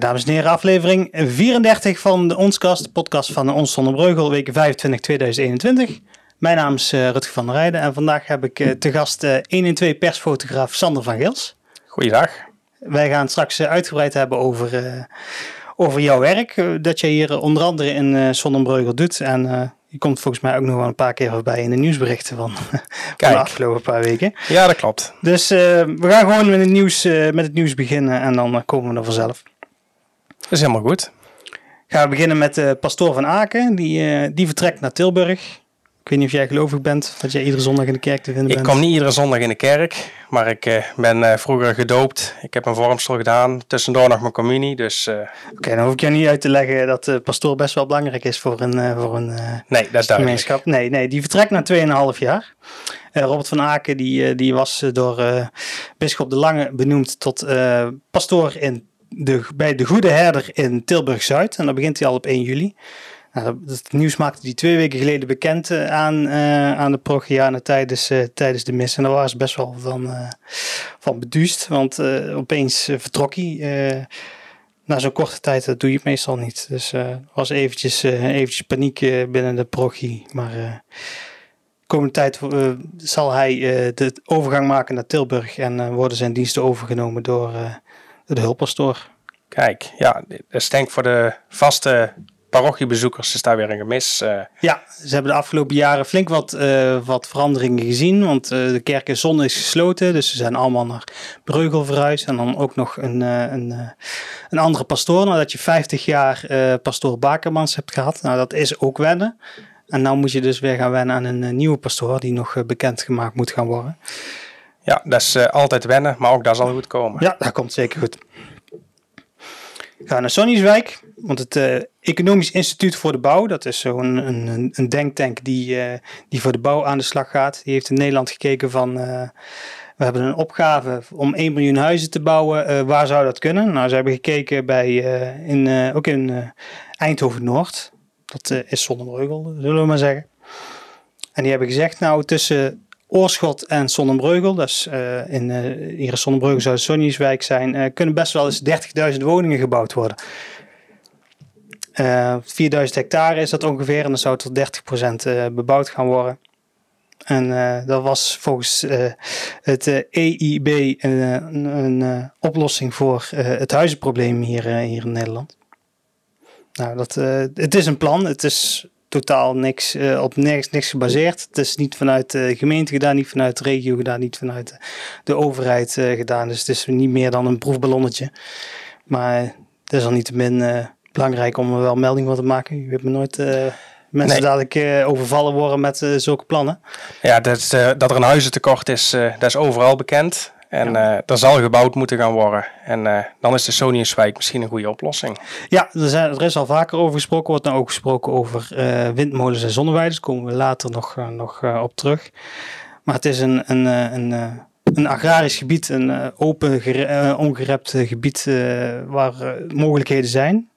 dames en heren, aflevering 34 van de Onskast, de podcast van Ons Zonder Breugel, week 25 2021. Mijn naam is uh, Rutger van der Rijden en vandaag heb ik uh, te gast uh, 1 in 2 persfotograaf Sander van Gils. Goeiedag. Wij gaan straks uitgebreid hebben over, over jouw werk, dat jij hier onder andere in uh, Zonnebreugel doet. En je komt volgens mij ook nog wel een paar keer voorbij in de nieuwsberichten van, van de afgelopen paar weken. Ja, dat klopt. Dus we gaan gewoon met het nieuws, met het nieuws beginnen en dan komen we er vanzelf. Dat is helemaal goed. Gaan we beginnen met de pastoor van Aken. Die, uh, die vertrekt naar Tilburg. Ik weet niet of jij gelovig bent, dat jij iedere zondag in de kerk te vinden ik bent. Ik kom niet iedere zondag in de kerk, maar ik uh, ben uh, vroeger gedoopt. Ik heb een vormsel gedaan, tussendoor nog mijn communie. Dus, Oké, okay, dan hoef ik je niet uit te leggen dat de pastoor best wel belangrijk is voor een, voor een nee, dat is gemeenschap. Nee, nee, die vertrekt na 2,5 jaar. Robert van Aken die, die was door Bisschop de Lange benoemd tot pastoor in de, bij de Goede Herder in Tilburg-Zuid. En dan begint hij al op 1 juli. Nou, het nieuws maakte hij twee weken geleden bekend uh, aan, uh, aan de progianen tijdens, uh, tijdens de mis. En daar waren ze best wel van, van beduust. Want opeens vertrok hij. na zo'n korte tijd dat doe je het meestal niet. Dus er was eventjes, eventjes paniek binnen de progie. Maar de komende tijd zal hij de overgang maken naar Tilburg. En worden zijn diensten overgenomen door de hulppastoor. Kijk, ja, is denk voor de vaste parochiebezoekers is daar weer een gemis. Uh. Ja, ze hebben de afgelopen jaren flink wat, uh, wat veranderingen gezien. Want uh, de kerk in Zon is gesloten. Dus ze zijn allemaal naar Breugel verhuisd. En dan ook nog een, een, een andere pastoor. Nadat je 50 jaar pastoor Bakermans hebt gehad. Nou, dat is ook wennen. En nu moet je dus weer gaan wennen aan een nieuwe pastoor. Die nog bekendgemaakt moet gaan worden. Ja, dat is altijd wennen. Maar ook dat zal goed komen. Ja, dat komt zeker goed. We gaan naar Sonnieswijk, want het uh, Economisch Instituut voor de Bouw, dat is zo'n een, een, denktank die, uh, die voor de bouw aan de slag gaat. Die heeft in Nederland gekeken van, we hebben een opgave om 1 miljoen huizen te bouwen. waar zou dat kunnen? Nou, ze hebben gekeken bij, in, ook in Eindhoven-Noord. Dat is Zonnebreugel, zullen we maar zeggen. En die hebben gezegd, nou tussen Oorschot en Sonnenbreugel, is uh, in, uh, Sonnenbreugel zou Sonnieswijk zijn, uh, kunnen best wel eens 30.000 woningen gebouwd worden. 4000 hectare is dat ongeveer en dan zou tot 30% bebouwd gaan worden. En dat was volgens het EIB een, een oplossing voor het huizenprobleem hier, hier in Nederland. Nou, dat, het is een plan. Het is totaal niks, uh, op niks, niks gebaseerd. Het is niet vanuit de gemeente gedaan, niet vanuit de regio gedaan, niet vanuit de, de overheid uh, gedaan. Dus het is niet meer dan een proefballonnetje. Maar het is al niet te min uh, belangrijk om er wel melding van te maken. Je weet me nooit mensen nee. dadelijk overvallen worden met zulke plannen. Ja, dat, dat er een huizentekort is, dat is overal bekend. En ja. uh, er zal gebouwd moeten gaan worden. En uh, dan is de Soniuswijk misschien een goede oplossing. Ja, er, zijn, er is al vaker over gesproken. wordt nou ook gesproken over uh, windmolens en zonneweiden. Daar komen we later nog, nog op terug. Maar het is een, een, een, een agrarisch gebied, een open, ongerept gebied waar mogelijkheden zijn.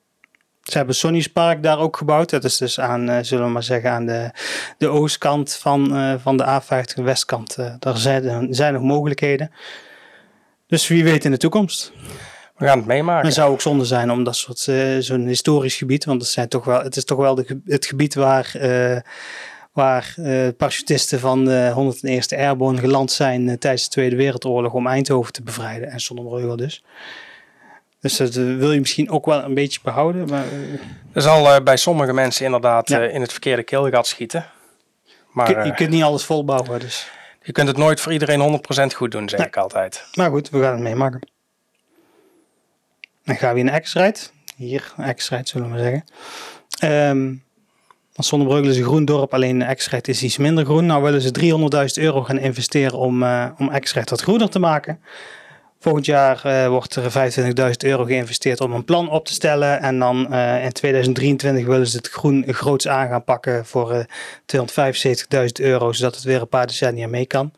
Ze hebben Sonny's Park daar ook gebouwd. Dat is dus aan, uh, zullen we maar zeggen, aan de, de oostkant van, uh, van de A50, de westkant. Uh, daar zijn, zijn nog mogelijkheden. Dus wie weet in de toekomst. We gaan het meemaken. Het zou ook zonde zijn om dat soort, zo'n historisch gebied, want het, zijn toch wel, het is toch wel de, het gebied waar, waar parachutisten van de 101e Airborne geland zijn tijdens de Tweede Wereldoorlog om Eindhoven te bevrijden. En Zonnebreugel dus. Dus dat wil je misschien ook wel een beetje behouden. Maar... Er zal uh, bij sommige mensen inderdaad ja. in het verkeerde keelgat schieten. Maar, je, je kunt niet alles volbouwen. Dus. Je kunt het nooit voor iedereen 100% goed doen, zeg nee. ik altijd. Maar goed, we gaan het meemaken. Dan gaan we in X-Ride. Hier, X-Ride zullen we zeggen. Um, Zonnebreugel is een groen dorp, alleen X-Ride is iets minder groen. Nou willen ze 300.000 euro gaan investeren om, uh, om X-Ride wat groener te maken. Volgend jaar uh, wordt er 25.000 euro geïnvesteerd om een plan op te stellen. En dan uh, in 2023 willen ze het groen groots aan gaan pakken voor uh, 275.000 euro, zodat het weer een paar decennia mee kan.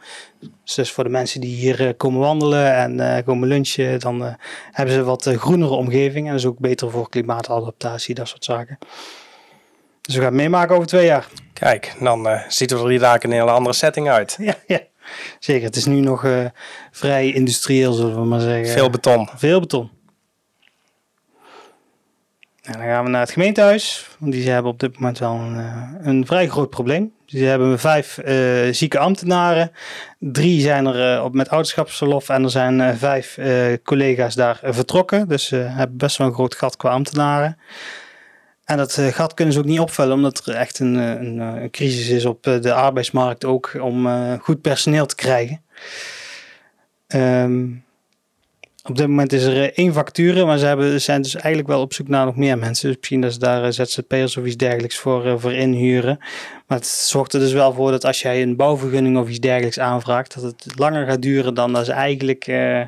Dus, voor de mensen die hier komen wandelen en komen lunchen, dan hebben ze wat groenere omgeving. En dat is ook beter voor klimaatadaptatie, dat soort zaken. Dus we gaan het meemaken over twee jaar. Kijk, dan ziet er die daken in een hele andere setting uit. Ja, ja. Zeker, het is nu nog uh, vrij industrieel, zullen we maar zeggen. Veel beton. Veel beton. Nou, dan gaan we naar het gemeentehuis. Want die hebben op dit moment wel een, eh, een vrij groot probleem. Ze hebben vijf uh, zieke ambtenaren. Drie zijn er uh, op, met ouderschapsverlof. En er zijn uh, vijf collega's daar vertrokken. Dus ze hebben best wel een groot gat qua ambtenaren. En dat gat kunnen ze ook niet opvullen. Omdat er echt een, een, een crisis is op de arbeidsmarkt ook. Om goed personeel te krijgen. Um, op dit moment is er eh, één vacature, maar ze hebben, zijn dus eigenlijk wel op zoek naar nog meer mensen. Dus misschien dat ze daar eh, ZZP'ers of iets dergelijks voor, eh, voor inhuren. Maar het zorgt er dus wel voor dat als jij een bouwvergunning of iets dergelijks aanvraagt, dat het langer gaat duren dan dat, ze eigenlijk, uh,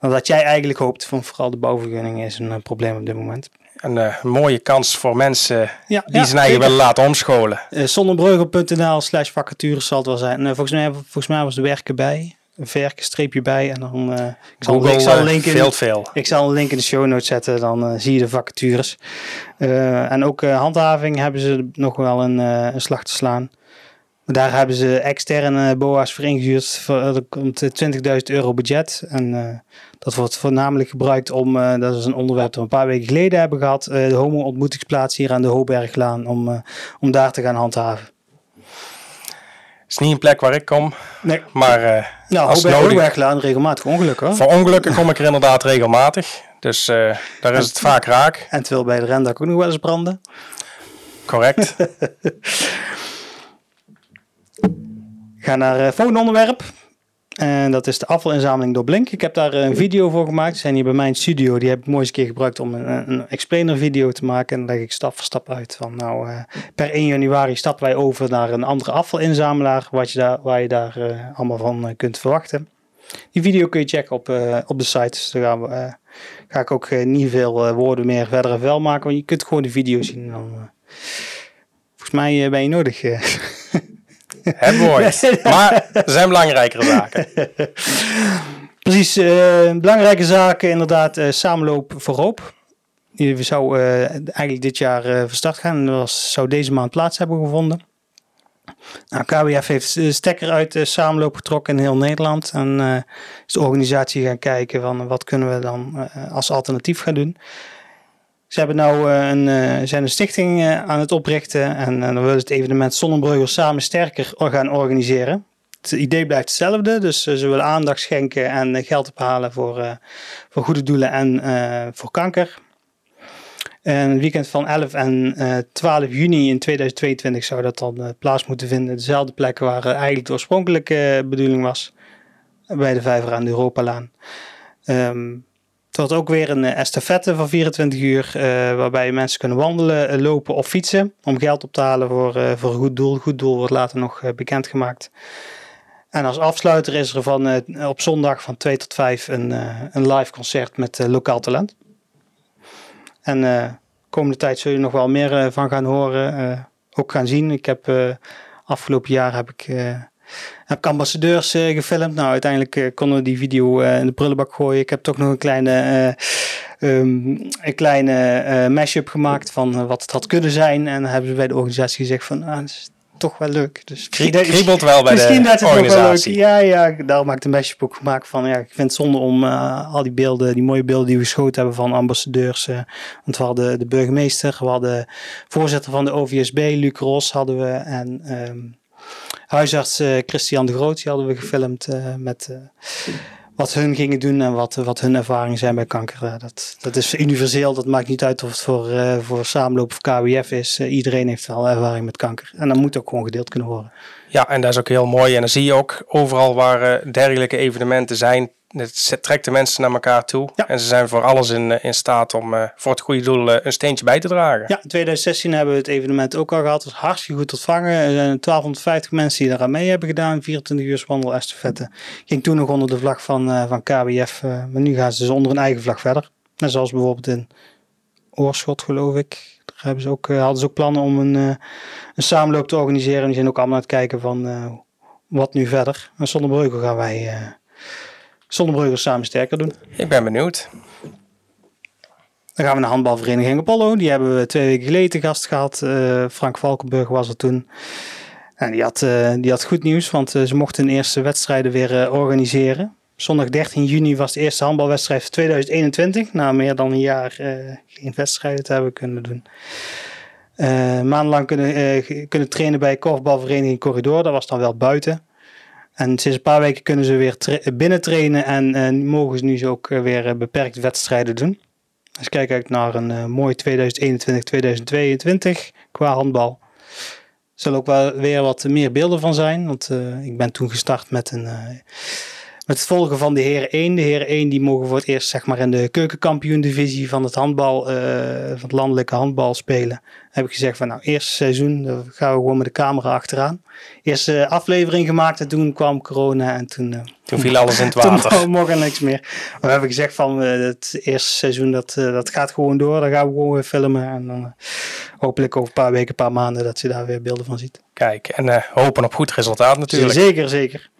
dan dat jij eigenlijk hoopt. Van vooral de bouwvergunning is een probleem op dit moment. Een uh, mooie kans voor mensen ja, die ja, zijn eigen willen laten omscholen. Uh, Zonnebrugel.nl slash vacatures zal het wel zijn. Uh, volgens, mij, volgens mij was de werken bij een verkstreepje bij en dan uh, ik zal, Google, ik zal een link in, veel, veel. Ik zal een link in de show notes zetten, dan zie je de vacatures. En ook handhaving hebben ze nog wel een, een slag te slaan. Maar daar hebben ze externe BOA's voor ingehuurd. Voor, er komt 20.000 euro budget. En dat wordt voornamelijk gebruikt om, dat is een onderwerp dat we een paar weken geleden hebben gehad, de homo-ontmoetingsplaats hier aan de Hooberglaan, om, om daar te gaan handhaven is niet een plek waar ik kom. Nee. Maar nou, als nodig... regelmatig ongelukken. Voor ongelukken kom ik er inderdaad regelmatig. Dus daar is het vaak raak. En terwijl bij de rendak ook nog wel eens branden. Correct. Ga naar het uh, volgende onderwerp. En dat is de afvalinzameling door Blink. Ik heb daar een video voor gemaakt. Ze zijn hier bij mijn studio. Die heb ik mooi eens een keer gebruikt om een, een explainer video te maken. En dan leg ik stap voor stap uit van nou, uh, per 1 januari stappen wij over naar een andere afvalinzamelaar. Wat je daar, waar je daar allemaal van kunt verwachten. Die video kun je checken op, op de site. Dus daar gaan we, ga ik ook niet veel woorden meer verder wel maken. Want je kunt gewoon de video zien. Dan, volgens mij ben je nodig. Hebben we Maar er zijn belangrijkere zaken. Precies, uh, belangrijke zaken inderdaad. Uh, samenloop voor hoop. Die zou uh, eigenlijk dit jaar van start gaan. Dat was, zou deze maand plaats hebben gevonden. Nou, KWF heeft de stekker uit de samenloop getrokken in heel Nederland. En is de organisatie gaan kijken van wat kunnen we dan als alternatief gaan doen. Ze hebben nou uh, een, uh, zijn een stichting uh, aan het oprichten en dan willen ze het evenement Zonnebreugel samen sterker gaan organiseren. Het idee blijft hetzelfde, dus ze willen aandacht schenken en geld ophalen voor, voor goede doelen en voor kanker. En het weekend van 11 en 12 juni in 2022 zou dat dan plaats moeten vinden. Dezelfde plekken waar eigenlijk de oorspronkelijke bedoeling was. Bij de Vijver aan de Europalaan. Um, het wordt ook weer een eh, estafette van 24 uur, uh, waarbij mensen kunnen wandelen, eh, lopen of fietsen om geld op te halen voor, voor een goed doel. Goed doel wordt later nog bekendgemaakt. En als afsluiter is er van, op zondag van 2 tot 5 een, een live concert met lokaal talent. En komende tijd zul je nog wel meer van gaan horen, ook gaan zien. Ik heb afgelopen jaar heb ik heb ik ambassadeurs uh, gefilmd. Nou, uiteindelijk uh, konden we die video uh, in de prullenbak gooien. Ik heb toch nog een kleine, um, een kleine mashup gemaakt van wat het had kunnen zijn. En dan hebben ze bij de organisatie gezegd van, ah, dat toch wel leuk. Dus kriebelt wel bij de organisatie. Ja, ja, daarom heb ik de mashup ook gemaakt van, ja, ik vind het zonde om al die beelden, die mooie beelden die we geschoten hebben van ambassadeurs. want we hadden de burgemeester, we hadden voorzitter van de OVSB, Luc Ros hadden we en... Um, huisarts uh, Christian de Groot, die hadden we gefilmd uh, met uh, wat hun gingen doen en wat, wat hun ervaringen zijn bij kanker. dat, dat is universeel, dat maakt niet uit of het voor, voor samenloop of KWF is. iedereen heeft wel ervaring met kanker en dat moet ook gewoon gedeeld kunnen worden. Ja, en dat is ook heel mooi. En dan zie je ook overal waar dergelijke evenementen zijn, het trekt de mensen naar elkaar toe. En ze zijn voor alles in, eh, in staat om uh, voor het goede doel uh, een steentje bij te dragen. Ja, in 2016 hebben we het evenement ook al gehad. Het was hartstikke goed ontvangen. Er zijn 1250 mensen die eraan mee hebben gedaan. 24 uur wandel estafette. Ging toen nog onder de vlag van, uh, van KWF. maar nu gaan ze dus onder een eigen vlag verder. Net zoals bijvoorbeeld in Oorschot, geloof ik. Daar hebben ze ook, hadden ze ook plannen om een, een samenloop te organiseren. die zijn ook allemaal aan het kijken van wat nu verder. En zonder Breugel gaan wij Zonnebruggers samen sterker doen. Ik ben benieuwd. Dan gaan we naar handbalvereniging Apollo. Die hebben we twee weken geleden gast gehad. Uh, Frank Valkenburg was er toen. En die had, uh, die had goed nieuws, want uh, ze mochten hun eerste wedstrijden weer organiseren. Zondag 13 juni was de eerste handbalwedstrijd van 2021. Na meer dan een jaar geen wedstrijden te hebben kunnen doen. Maandenlang kunnen, kunnen trainen bij korfbalvereniging Corridor. Dat was dan wel buiten. En sinds een paar weken kunnen ze weer tra binnen trainen. En mogen ze nu ook weer beperkt wedstrijden doen. Dus kijk uit naar een mooi 2021-2022 qua handbal. Er zullen ook wel weer wat meer beelden van zijn. Want ik ben toen gestart met een het volgen van de heren 1. De heren 1 die mogen voor het eerst zeg maar, in de keukenkampioen-divisie van het handbal, uh, van het landelijke handbal spelen. Heb ik gezegd van nou, eerste seizoen dan gaan we gewoon met de camera achteraan. Eerste aflevering gemaakt en toen kwam corona en toen... Uh, toen viel alles in het water. Toen mocht er niks meer. We hebben gezegd van uh, het eerste seizoen dat, dat gaat gewoon door. Dan gaan we gewoon weer filmen en dan hopelijk over een paar weken, een paar maanden dat je daar weer beelden van ziet. Kijk, en hopen op goed resultaat natuurlijk. Zeker, zeker.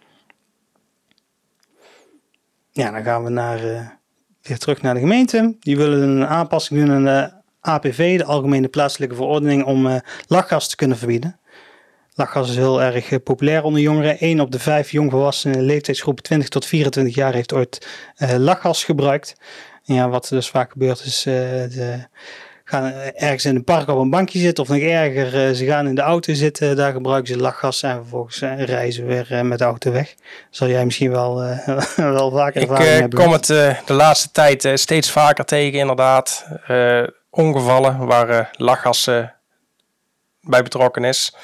Ja, dan gaan we naar, uh, weer terug naar de gemeente. Die willen een aanpassing doen aan de APV, de Algemene Plaatselijke Verordening, om uh, lachgas te kunnen verbieden. Lachgas is heel erg uh, populair onder jongeren. 1 op de 5 jongvolwassenen in de leeftijdsgroep 20 tot 24 jaar heeft ooit lachgas gebruikt. En ja, wat dus vaak gebeurt is de gaan ergens in een park op een bankje zitten. Of nog erger, eh, ze gaan in de auto zitten. Daar gebruiken ze lachgas en vervolgens uh, reizen weer uh, met de auto weg. Zal jij misschien wel, wel vaker ervaren Ik hebben. kom het de laatste tijd steeds vaker tegen inderdaad. ongevallen waar lachgas bij betrokken is.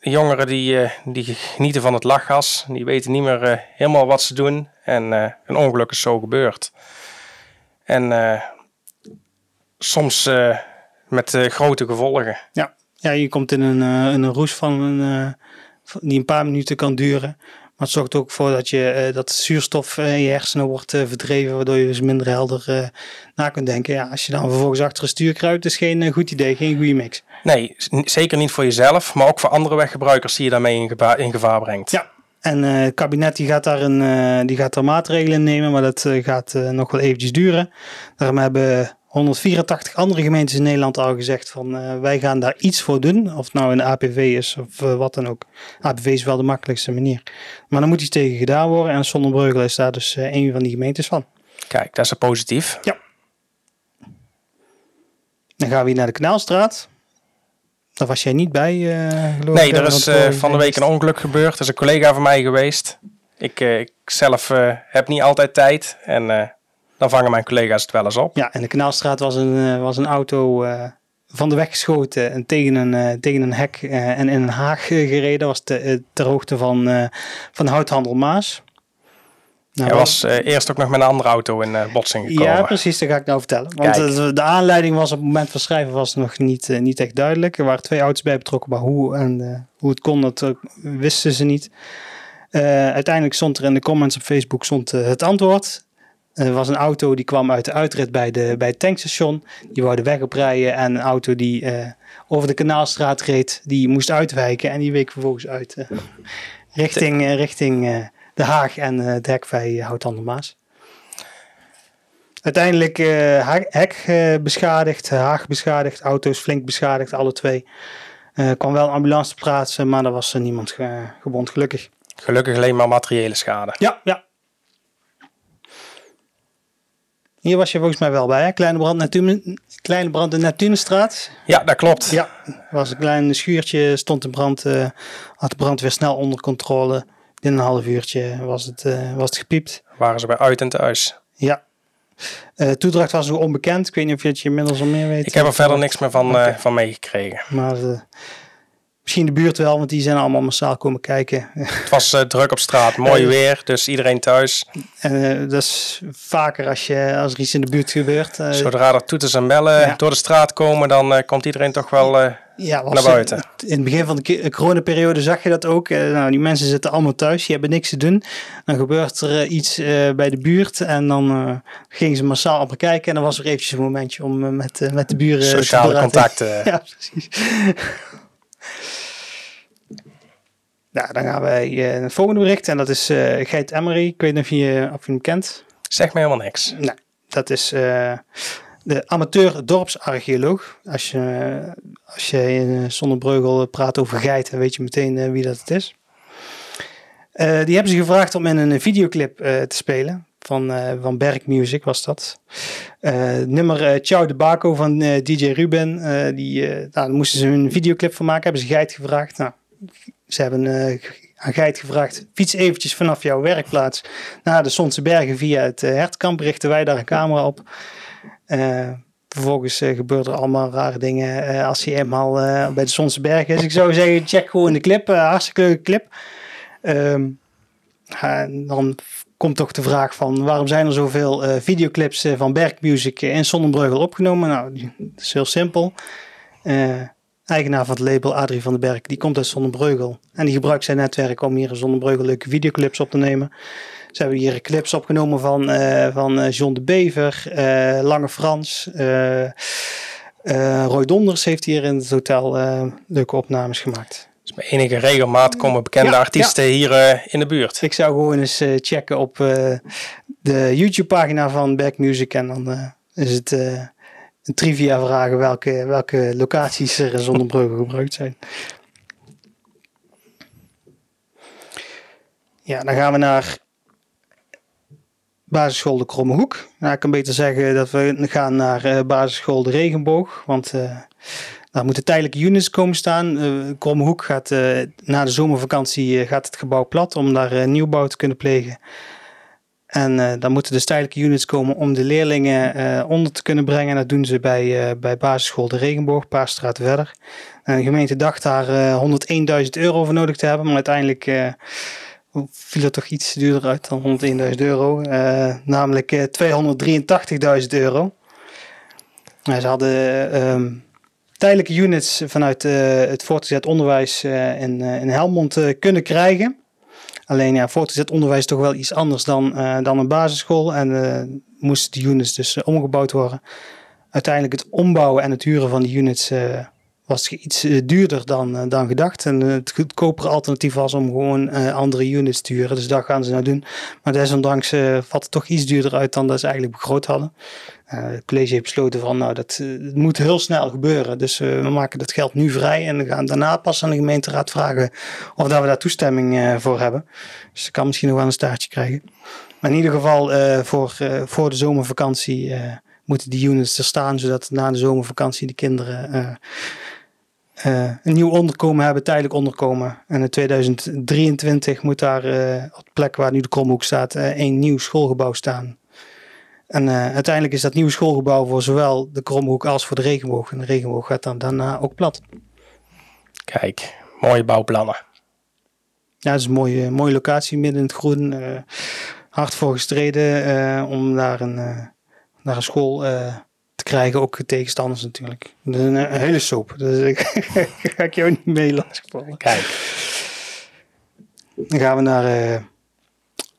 jongeren die, die genieten van het lachgas. Die weten niet meer helemaal wat ze doen. En een ongeluk is zo gebeurd. En soms uh, met uh, grote gevolgen. Ja. ja, je komt in een, uh, een roes van een, die een paar minuten kan duren. Maar het zorgt ook voor dat, je, dat zuurstof in je hersenen wordt verdreven, waardoor je dus minder helder na kunt denken. Ja, als je dan vervolgens achter een stuur kruipt, is geen goed idee, geen goede mix. Nee, zeker niet voor jezelf, maar ook voor andere weggebruikers die je daarmee in gevaar, in gevaar brengt. Ja, en het kabinet die gaat, daar een, die gaat er maatregelen nemen, maar dat gaat nog wel eventjes duren. Daarom hebben 184 andere gemeentes in Nederland al gezegd van uh, wij gaan daar iets voor doen. Of het nou een APV is of uh, wat dan ook. APV is wel de makkelijkste manier. Maar dan moet iets tegen gedaan worden. En Zonnebreugel is daar dus uh, een van die gemeentes van. Kijk, dat is positief. Ja. Dan gaan we hier naar de Kanaalstraat. Daar was jij niet bij, geloof Nee, er is van de week een ongeluk gebeurd. Er is een collega van mij geweest. Ik, ik zelf heb niet altijd tijd. En dan vangen mijn collega's het wel eens op. Ja, in de Kanaalstraat was een, uh, was een auto uh, van de weg geschoten en tegen een, uh, tegen een hek en in een haag gereden. was te, ter hoogte van, van Houthandel Maas. Nou, Hij was eerst ook nog met een andere auto in botsing gekomen. Ja, precies, dat ga ik nou vertellen. Want de, de, aanleiding was op het moment van schrijven was nog niet, niet echt duidelijk. Er waren twee auto's bij betrokken, maar hoe, en, hoe het kon, dat wisten ze niet. uiteindelijk stond er in de comments op Facebook stond, het antwoord. Er was een auto die kwam uit de uitrit bij, de, bij het tankstation. Die wou de weg oprijden. En een auto die uh, over de Kanaalstraat reed, die moest uitwijken. En die week vervolgens uit uh, richting, uh, richting De Haag en uh, de hekvij Hout Maas. Uiteindelijk hek beschadigd, Haag beschadigd, auto's flink beschadigd, alle twee. Er kwam wel een ambulance te plaatsen, maar er was niemand ge gebond, gelukkig. Gelukkig alleen maar materiële schade. Ja, ja, Hier was je volgens mij wel bij, hè? Kleine brand, Natuur, kleine brand in Natuurstraat. Ja, dat klopt. Ja, er was een klein schuurtje, stond in brand, uh, had de brand weer snel onder controle. In een half uurtje was het, uh, was het gepiept. Waren ze bij uit en thuis? Ja. Uh, toedracht was nog onbekend. Ik weet niet of je het je inmiddels al meer weet. Ik heb er verder niks meer van, okay. van meegekregen. Maar Misschien de buurt wel, want die zijn allemaal massaal komen kijken. Het was uh, druk op straat, mooi uh, weer, dus iedereen thuis. En uh, dat is vaker als, je, als er iets in de buurt gebeurt. Zodra er toeters en bellen ja. door de straat komen, dan komt iedereen toch wel ja, naar buiten. In het begin van de coronaperiode zag je dat ook. nou, die mensen zitten allemaal thuis, die hebben niks te doen. Dan gebeurt er iets bij de buurt en dan gingen ze massaal op kijken. En dan was er eventjes een momentje om met, met de buren Sociale contacten. ja, precies. Nou, dan gaan wij naar het volgende bericht. En dat is uh, Geit Emery. Ik weet niet of je, of je hem kent. Zeg me helemaal niks. Nou, dat is uh, de amateur dorpsarcheoloog. Als je, als je in Zonnebreugel praat over geiten, weet je meteen wie dat het is. Eh, die hebben ze gevraagd om in een videoclip eh, te spelen. Van, eh van Berk Music was dat. Eh, nummer eh, Ciao de Baco van eh, DJ Ruben. eh, die, eh, nou, daar moesten ze een videoclip van maken. Hebben ze Geit gevraagd. Nou, ze hebben eh, aan Geit gevraagd. Fiets eventjes vanaf jouw werkplaats naar de Sonse Bergen via het uh, Hertkamp. Richten wij daar een camera op. Eh, vervolgens eh, gebeuren er allemaal rare dingen eh, als hij eenmaal eh, bij de Sonse Bergen is. Ik zou zeggen, check gewoon de clip. Eh, hartstikke leuke clip. Ja, en dan komt toch de vraag van waarom zijn er zoveel eh, videoclips eh, van Berk Music in Sonnenbreugel opgenomen? Nou, dat is heel simpel. Eh, eigenaar van het label Adrie van den Berg, die komt uit Zonnebreugel. En die gebruikt zijn netwerk om hier in Zonnebreugel leuke videoclips op te nemen. Ze hebben hier clips opgenomen van, eh, van John de Bever, Lange Frans. Roy Donders heeft hier in het hotel leuke opnames gemaakt. Met enige regelmaat komen bekende Ja, artiesten hier eh, in de buurt. Ik zou gewoon eens eh, checken op eh, de YouTube-pagina van Back Music. En dan is het een trivia vragen welke, welke locaties er in Zonnebrugge gebruikt zijn. Ja, dan gaan we naar basisschool de Kromme Hoek. Nou, ik kan beter zeggen dat we gaan naar basisschool de Regenboog. Want daar moeten tijdelijke units komen staan. Eh Kromme Hoek gaat eh, na de zomervakantie eh, gaat het gebouw plat om daar nieuwbouw te kunnen plegen. En dan moeten dus tijdelijke units komen om de leerlingen onder te kunnen brengen. Dat doen ze bij, bij basisschool De Regenboog, een paar verder. En de gemeente dacht daar eh 101.000 euro voor nodig te hebben. Maar uiteindelijk viel er toch iets duurder uit dan 101.000 euro. Namelijk eh 283.000 euro. Ze hadden ehm, tijdelijke units vanuit eh, het voortgezet onderwijs eh, in, eh, in Helmond kunnen krijgen. Alleen ja, voortgezet onderwijs is toch wel iets anders dan, dan een basisschool. En moesten die units dus omgebouwd worden. Uiteindelijk het ombouwen en het huren van die units was iets duurder dan, dan gedacht. En het goedkopere alternatief was om gewoon andere units te huren. Dus dat gaan ze nou doen. Maar desondanks valt het toch iets duurder uit dan dat ze eigenlijk begroot hadden. Eh, het college heeft besloten van nou dat eh, het moet heel snel gebeuren. Dus eh, we maken dat geld nu vrij en we gaan daarna pas aan de gemeenteraad vragen of dat we daar toestemming voor hebben. Dus ik kan misschien nog wel een staartje krijgen. Maar in ieder geval voor, voor de zomervakantie moeten die units er staan, zodat na de zomervakantie de kinderen een nieuw onderkomen hebben, tijdelijk onderkomen. En in 2023 moet daar op de plek waar nu de Kromhoek staat, een nieuw schoolgebouw staan. En eh, uiteindelijk is dat nieuwe schoolgebouw voor zowel de Kromhoek als voor de regenboog. En de regenboog gaat dan daarna ook plat. Kijk, mooie bouwplannen. Ja, het is een mooie, mooie locatie midden in het groen. eh, hard voor gestreden eh, om daar een, naar een school te krijgen. Ook tegenstanders natuurlijk. Een, een hele soap. Dus ik ga ik jou niet mee lastigvallen. Kijk, Dan gaan we naar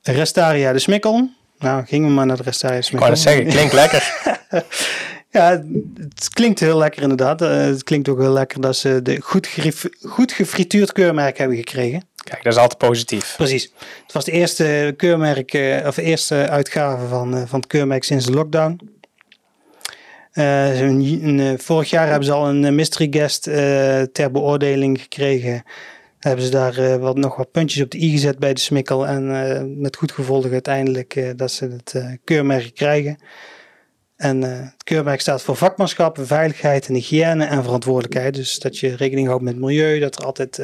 Restaria de Smikkel. Nou, gingen we maar naar de Restaria de ik wou net zeggen, klinkt lekker. Ja, het klinkt heel lekker inderdaad. Eh, het klinkt ook heel lekker dat ze de goed, goed gefrituurd keurmerk hebben gekregen. Kijk, dat is altijd positief. Precies. Het was de eerste keurmerk, eh, of eerste uitgave van, eh, van het keurmerk sinds de lockdown. Een, eh, vorig jaar hebben ze al een mystery guest ter beoordeling gekregen. Hebben ze daar eh, wat, nog wat puntjes op de i gezet bij de smikkel. En eh, met goed gevolg uiteindelijk eh, dat ze het keurmerk krijgen. En het keurmerk staat voor vakmanschap, veiligheid en hygiëne en verantwoordelijkheid. Dus dat je rekening houdt met milieu, dat er altijd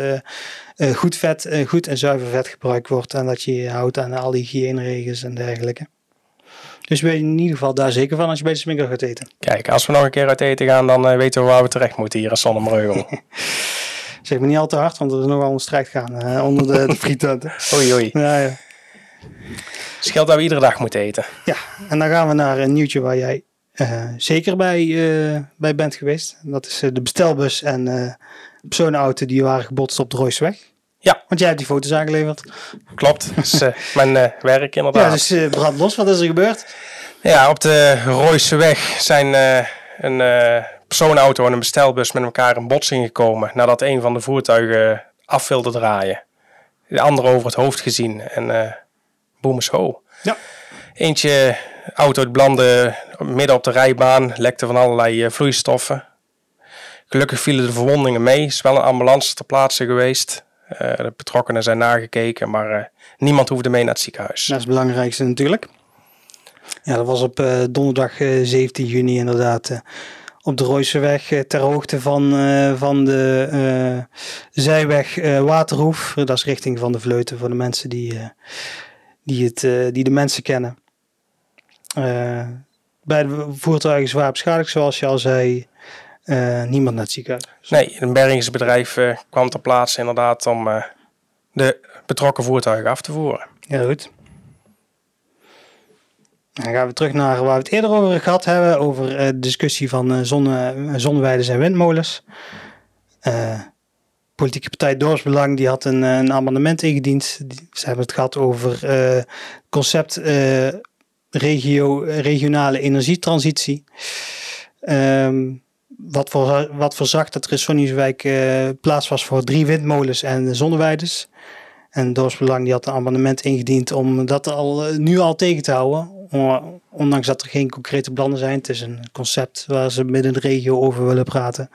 goed vet, goed en zuiver vet gebruikt wordt. En dat je je houdt aan al die hygiëneregels en dergelijke. Dus ben je in ieder geval daar zeker van als je bij de smikkel gaat eten. Kijk, als we nog een keer uit eten gaan, dan weten we waar we terecht moeten hier in Sonnenbreugel. Zeg maar niet al te hard, want er is nogal een strijd gaan eh, onder de, de friettenten. Oei, oei. Ja, ja. Scheelt dat we iedere dag moeten eten. ja, en dan gaan we naar een nieuwtje waar jij eh, zeker bij, eh, bij bent geweest. Dat is de bestelbus en eh personenauto die waren gebotst op de Roosweg. Ja. Want jij hebt die foto's aangeleverd. Klopt, dat is mijn werk inderdaad. Ja, dus brand los, wat is er gebeurd? Ja, op de Rooiseweg zijn een personenauto en een bestelbus met elkaar in botsing gekomen. Nadat een van de voertuigen af wilde draaien. De andere over het hoofd gezien. En eh boem is ho. Ja. Eentje auto het belandde midden op de rijbaan. Lekte van allerlei eh, vloeistoffen. Gelukkig vielen de verwondingen mee. Is wel een ambulance ter plaatse geweest. de betrokkenen zijn nagekeken, maar niemand hoefde mee naar het ziekenhuis. Dat is het belangrijkste natuurlijk. Ja, dat was op donderdag 17 juni inderdaad op de Rooiseweg ter hoogte van, van de zijweg Waterhoef. Dat is richting van de Vleuten voor de mensen die, die, het, die de mensen kennen. bij de voertuigen zwaar beschadigd, zoals je al zei. Niemand naar het ziekenhuis. Nee, een bergingsbedrijf kwam ter plaatse inderdaad om de betrokken voertuigen af te voeren. Ja, goed. Dan gaan we terug naar waar we het eerder over gehad hebben, over de discussie van zonne, zonneweiden en windmolens. politieke partij Doorsbelang die had een, een amendement ingediend. ze hebben het gehad over concept regio, regionale energietransitie. Um, wat, voor, wat voorzag dat er in Sonnieswijk uh, plaats was voor drie windmolens en zonneweiders. En Dorpsbelang die had een amendement ingediend om dat al, eh, nu al tegen te houden. Ondanks dat er geen concrete plannen zijn. Het is een concept waar ze midden de regio over willen praten.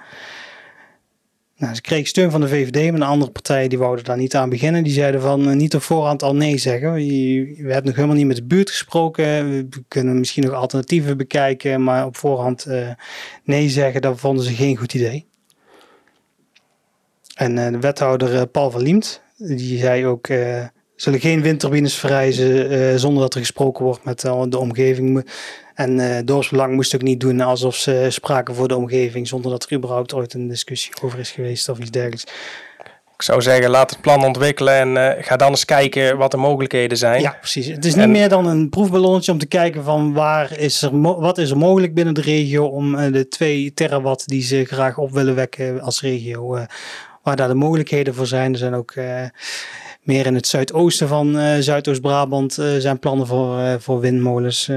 Nou, ze kregen steun van de VVD, maar de andere partijen die wouden daar niet aan beginnen. Die zeiden van uh, niet op voorhand al nee zeggen. We, hebben nog helemaal niet met de buurt gesproken. We kunnen misschien nog alternatieven bekijken, maar op voorhand uh, nee zeggen, dat vonden ze geen goed idee. En uh, de wethouder Paul van Liemt, die zei ook, zullen geen windturbines verrijzen zonder dat er gesproken wordt met de omgeving. En uh, Dorpsbelang moest ook niet doen alsof ze spraken voor de omgeving, zonder dat er überhaupt ooit een discussie over is geweest of iets dergelijks. Ik zou zeggen, laat het plan ontwikkelen en ga dan eens kijken wat de mogelijkheden zijn. Ja, precies. Het is niet meer dan een proefballonnetje om te kijken van waar is er wat is er mogelijk binnen de regio om de 2 terawatt die ze graag op willen wekken als regio, waar daar de mogelijkheden voor zijn. Er zijn ook meer in het zuidoosten van Zuidoost-Brabant zijn plannen voor, voor windmolens.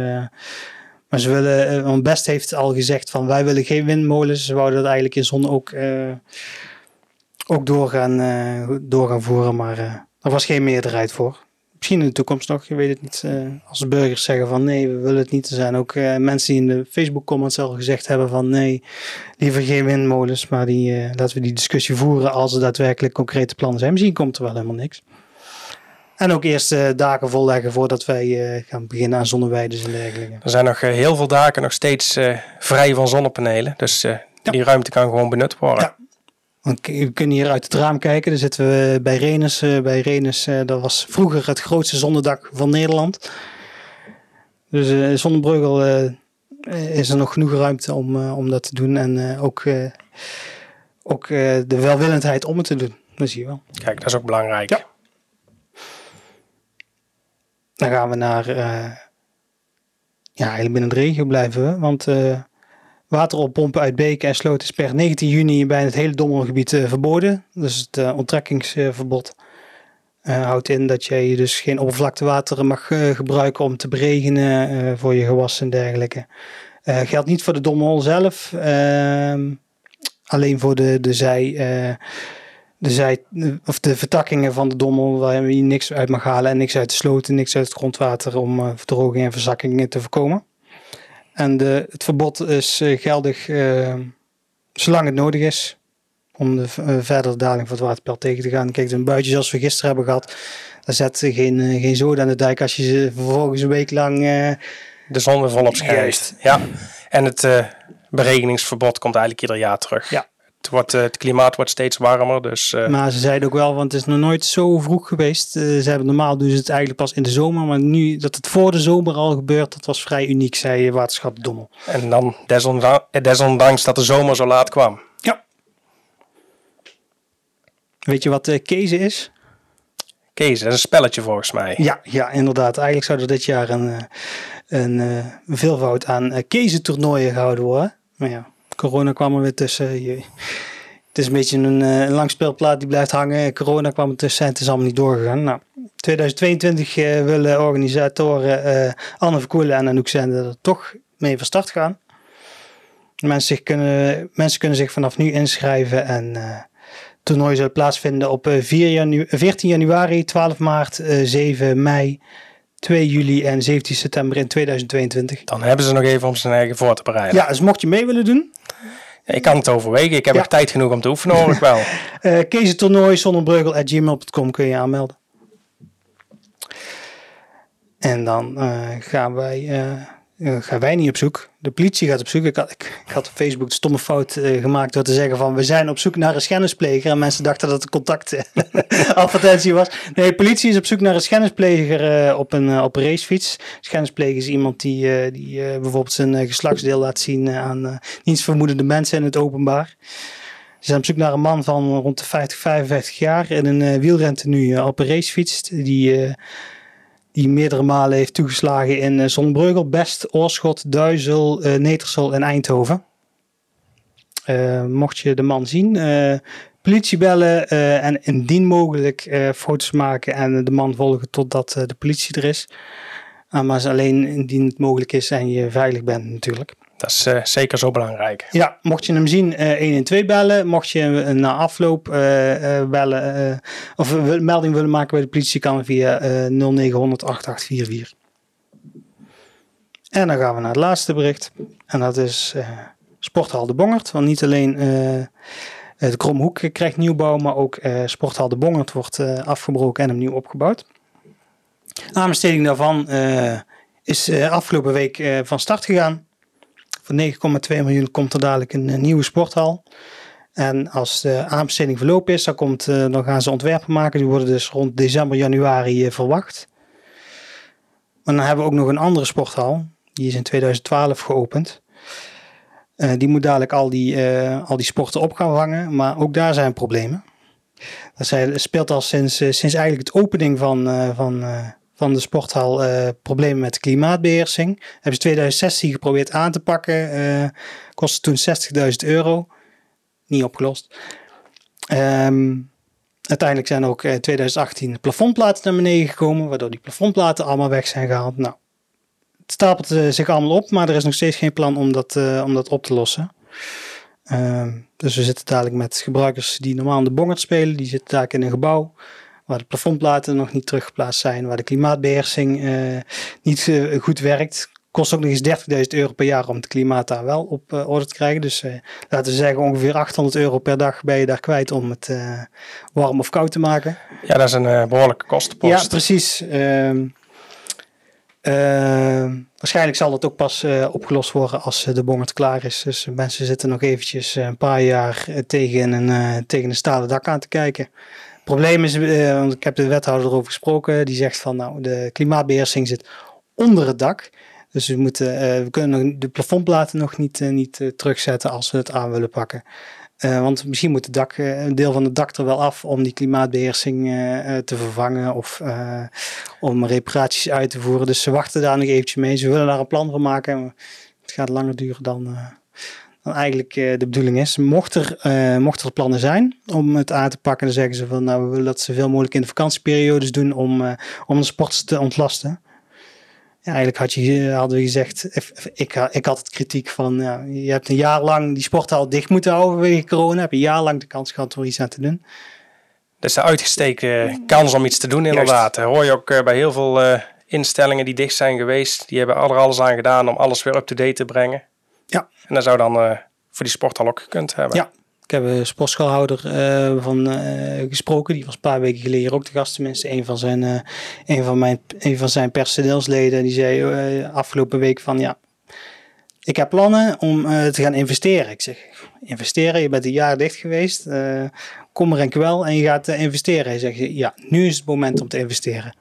Maar ze willen, eh, want Best heeft al gezegd van wij willen geen windmolens. Ze wouden dat eigenlijk in zon ook, uh, ook doorgaan, uh, voeren, maar uh, er was geen meerderheid voor. Misschien in de toekomst nog, je weet het niet. als burgers zeggen van nee, we willen het niet. Er zijn ook mensen die in de Facebook comments al gezegd hebben van nee, liever geen windmolens. Maar die, laten we die discussie voeren als er daadwerkelijk concrete plannen zijn. Misschien komt er wel helemaal niks. En ook eerst uh, daken volleggen voordat wij uh, gaan beginnen aan zonneweiden en dergelijke. Er zijn nog uh, heel veel daken nog steeds vrij van zonnepanelen. Dus ja. die ruimte kan gewoon benut worden. Ja. Want we kunnen hier uit het raam kijken. Daar zitten we bij Renus. bij Renus, dat was vroeger het grootste zonnedak van Nederland. Dus zonder Breugel is er nog genoeg ruimte om, om dat te doen. En ook, ook de welwillendheid om het te doen. Dat zie je wel. Kijk, dat is ook belangrijk. Ja. Dan gaan we naar, uh, ja, eigenlijk binnen de regio blijven we. Want uh, water oppompen uit beken en sloten is per 19 juni bij het hele Dommelgebied uh, verboden. Dus het onttrekkingsverbod houdt in dat jij dus geen oppervlaktewater mag gebruiken om te beregenen voor je gewassen en dergelijke. geldt niet voor de Dommel zelf, ehm, alleen voor de, de zij de, zij, of de vertakkingen van de dommel waar je niks uit mag halen en niks uit de sloten, niks uit het grondwater om uh, verdroging en verzakkingen te voorkomen. En de, het verbod is uh, geldig uh, zolang het nodig is om de verdere daling van het waterpeil tegen te gaan. Kijk, een buitje zoals we gisteren hebben gehad, daar zet geen, geen zoden aan de dijk als je ze vervolgens een week lang... de zon weer volop schijnt. Ja, en het berekeningsverbod komt eigenlijk ieder jaar terug. Ja. Het, wordt, eh, het klimaat wordt steeds warmer. Dus, uh... Maar ze zeiden ook wel, want het is nog nooit zo vroeg geweest. Uh, ze hebben normaal doen ze het eigenlijk pas in de zomer. Maar nu dat het voor de zomer al gebeurt, dat was vrij uniek, zei waterschap Dommel. En dan desondanks, desondanks dat de zomer zo laat kwam. Ja. Weet je wat uh, Kezen is? Kezen, dat is een spelletje volgens mij. Ja, ja inderdaad. Eigenlijk zou er dit jaar een, een veelvoud aan uh, toernooien gehouden worden. Maar ja, corona kwam er weer tussen. Het is een beetje een, uh, een lang speelplaat die blijft hangen. Corona kwam er tussen en het is allemaal niet doorgegaan. Nou, 2022 uh, willen organisatoren uh, Anne Verkoelen en Anouk Zender er toch mee van start gaan. Mensen, kunnen, mensen kunnen zich vanaf nu inschrijven en toernooi zal plaatsvinden op 4 janu 14 januari, 12 maart, 7 mei, 2 juli en 17 september in 2022. Dan hebben ze nog even om zijn eigen voor te bereiden. Ja, dus mocht je mee willen doen, Ik kan het overwegen. Ik heb Ja. nog tijd genoeg om te oefenen, hoor ik wel. Eh Kezentoernooi zonnebreugel.gmail.com kun je aanmelden. En dan eh, gaan, wij, eh, eh, gaan wij niet op zoek. De politie gaat op zoek. Ik had, ik, had op Facebook de stomme fout eh, gemaakt door te zeggen van we zijn op zoek naar een schennispleger. En mensen dachten dat het contactadvertentie was. Nee, politie is op zoek naar een schennispleger eh, op, een, eh, op racefiets. Schennispleger is iemand die, eh, die eh, bijvoorbeeld zijn eh, geslachtsdeel laat zien eh, aan eh nietsvermoedende mensen in het openbaar. Ze zijn op zoek naar een man van rond de 50, 55 jaar in een wielrentenu uh, op een racefiets. Die, die meerdere malen heeft toegeslagen in uh, Zonnebreugel, Best, Oorschot, Duizel, uh, Netersel en Eindhoven. Uh, mocht je de man zien, politie bellen en indien mogelijk foto's maken en de man volgen totdat de politie er is. Uh, maar alleen indien het mogelijk is en je veilig bent natuurlijk. Dat is uh, zeker zo belangrijk. Ja, mocht je hem zien, uh, 112 bellen. Mocht je uh, na afloop bellen of melding willen maken bij de politie, kan via 0900 8844. En dan gaan we naar het laatste bericht. En dat is Sporthal de Bongert. Want niet alleen de Kromhoek krijgt nieuwbouw, maar ook Sporthal de Bongert wordt afgebroken en opnieuw opgebouwd. Aanbesteding daarvan is afgelopen week van start gegaan. Voor 9,2 miljoen komt er dadelijk een, een, nieuwe sporthal. En als de aanbesteding verlopen is, dan, komt, uh, dan gaan ze ontwerpen maken. Die worden dus rond december, januari uh, verwacht. Maar dan hebben we ook nog een andere sporthal. Die is in 2012 geopend. Die moet dadelijk al die, al die sporten op gaan vangen. Maar ook daar zijn problemen. Dat speelt al sinds, sinds eigenlijk het opening van, van van de sporthal uh, problemen met klimaatbeheersing. Hebben ze 2016 geprobeerd aan te pakken. Uh, kostte toen 60.000 euro. Niet opgelost. Um, uiteindelijk zijn ook in 2018 de plafondplaten naar beneden gekomen. Waardoor die plafondplaten allemaal weg zijn gehaald. Nou, het stapelt uh, zich allemaal op. Maar er is nog steeds geen plan om dat, om dat op te lossen. Um, dus we zitten dadelijk met gebruikers die normaal aan de bongert spelen. Die zitten dadelijk in een gebouw waar de plafondplaten nog niet teruggeplaatst zijn, waar de klimaatbeheersing uh, niet uh, goed werkt. Kost ook nog eens 30.000 euro per jaar om het klimaat daar wel op uh, orde te krijgen. Dus laten we zeggen ongeveer 800 euro per dag ben je daar kwijt om het warm of koud te maken. Ja, dat is een behoorlijke kostenpost. Ja, precies. Ehm, waarschijnlijk zal dat ook pas opgelost worden als de bongert klaar is. Dus mensen zitten nog eventjes een paar jaar tegen een, tegen een stalen dak aan te kijken probleem is, uh, want ik heb de wethouder erover gesproken, die zegt van nou, de klimaatbeheersing zit onder het dak. Dus we, moeten, uh, we kunnen de plafondplaten nog niet, uh, niet terugzetten als we het aan willen pakken. want misschien moet dak, een deel van het dak er wel af om die klimaatbeheersing te vervangen of om reparaties uit te voeren. Dus ze wachten daar nog eventjes mee. Ze willen daar een plan van maken. Het gaat langer duren dan, dan eigenlijk uh, de bedoeling is. Mocht er, uh, mocht er plannen zijn om het aan te pakken, dan zeggen ze van nou, we willen dat zoveel mogelijk in de vakantieperiodes doen om, uh, om de sporters te ontlasten. Ja, eigenlijk had je, hadden we gezegd, ik, ik had het kritiek van, ja, je hebt een jaar lang die sporthal dicht moeten houden vanwege corona, heb je een jaar lang de kans gehad om iets aan te doen. Dat is de uitgesteken kans om iets te doen inderdaad. Dat hoor je ook bij heel veel instellingen die dicht zijn geweest. Die hebben er alles aan gedaan om alles weer up-to-date te brengen. En dat zou dan uh, voor die sporthal ook gekund hebben. Ja. Ik heb een sportschoolhouder uh, van uh, gesproken. Die was een paar weken geleden ook de gast. Tenminste, een van zijn, een van mijn, een van zijn personeelsleden. Die zei afgelopen week van ja, ik heb plannen om te gaan investeren. Ik zeg, investeren? Je bent een jaar dicht geweest. kom er en kwel en je gaat investeren. Hij zegt, ja, nu is het moment om te investeren.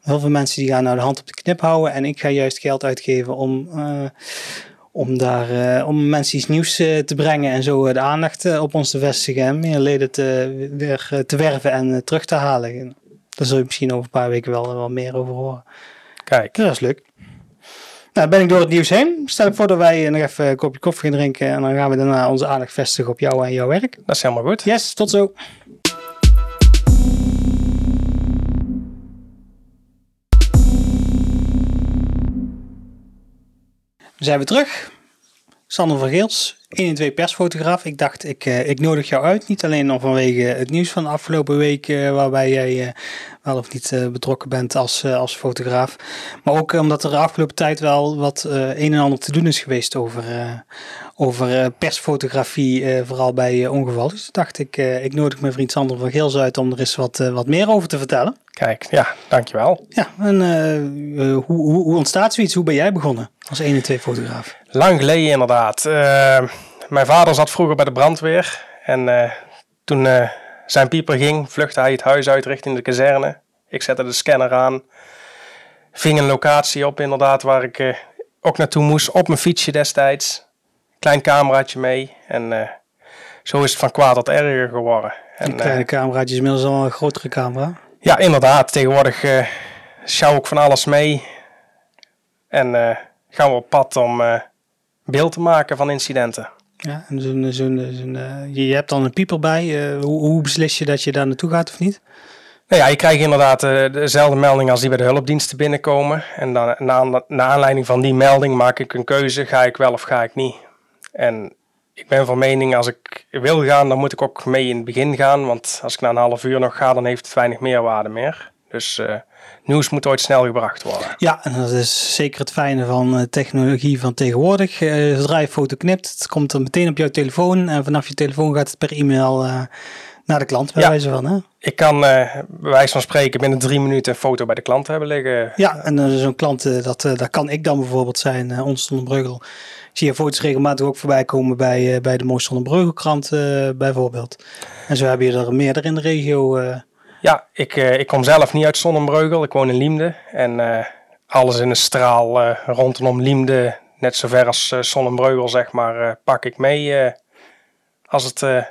Heel veel mensen die gaan nou de hand op de knip houden. En ik ga juist geld uitgeven om om daar uh, om mensen iets nieuws uh, te brengen en zo de aandacht op ons te vestigen en meer leden te, weer te werven en terug te halen. Daar zul je misschien over een paar weken wel, wel meer over horen. Kijk. Dat is leuk. Nou, ben ik door het nieuws heen. Stel ik voor dat wij nog even een kopje koffie gaan drinken en dan gaan we daarna onze aandacht vestigen op jou en jouw werk. Dat is helemaal goed. Yes, tot zo. Zijn weer terug. Sander van Geels, 1 en 2 persfotograaf. Ik dacht, ik, uh, ik nodig jou uit. Niet alleen om vanwege het nieuws van de afgelopen week, uh, waarbij jij uh, wel of niet betrokken bent als, als fotograaf. Maar ook omdat er de afgelopen tijd wel wat een en ander te doen is geweest over, over eh, persfotografie, eh, vooral bij ongevallen. Dus dacht ik, ik nodig mijn vriend Sander van Geels uit om er eens wat, wat meer over te vertellen. Kijk, ja, dankjewel. Ja, en hoe, hoe, hoe, ontstaat zoiets? Hoe ben jij begonnen als 1 en 2 fotograaf? Lang geleden inderdaad. mijn vader zat vroeger bij de brandweer en toen zijn pieper ging, vluchtte hij het huis uit richting de kazerne. Ik zette de scanner aan, ving een locatie op inderdaad waar ik ook naartoe moest op mijn fietsje destijds. Klein cameraatje mee. En uh, zo is het van kwaad tot erger geworden. En, een kleine uh, cameraatje is inmiddels al een grotere camera. Ja, inderdaad. Tegenwoordig uh, schouw ik van alles mee. En gaan we op pad om beeld te maken van incidenten. Ja, en zo'n, zo'n, zo'n, je hebt dan een pieper bij. hoe, hoe beslis je dat je daar naartoe gaat of niet? Nou ja, je krijgt inderdaad uh, dezelfde melding als die bij de hulpdiensten binnenkomen. En dan na, na aanleiding van die melding maak ik een keuze, ga ik wel of ga ik niet. En ik ben van mening, als ik wil gaan, dan moet ik ook mee in het begin gaan. Want als ik na een half uur nog ga, dan heeft het weinig meerwaarde meer. Dus uh, nieuws moet ooit snel gebracht worden. Ja, en dat is zeker het fijne van uh, technologie van tegenwoordig. Uh, zodra je foto knipt, het komt er meteen op jouw telefoon. En vanaf je telefoon gaat het per e-mail naar de klant, bij ja. wijze van. Hè? Ik kan bij wijze van spreken binnen drie minuten een foto bij de klant hebben liggen. Ja, en zo'n klant, dat, dat kan ik dan bijvoorbeeld zijn, ons Breugel. Zie je foto's regelmatig ook voorbij komen bij, bij de Mooiste Breugelkrant bijvoorbeeld. En zo heb je er meerdere in de regio. Ja, ik, ik kom zelf niet uit Sonnenbreugel, ik woon in Liemde. En alles in een straal rondom Liemde, net zover als uh, Sonnenbreugel zeg maar, pak ik mee als het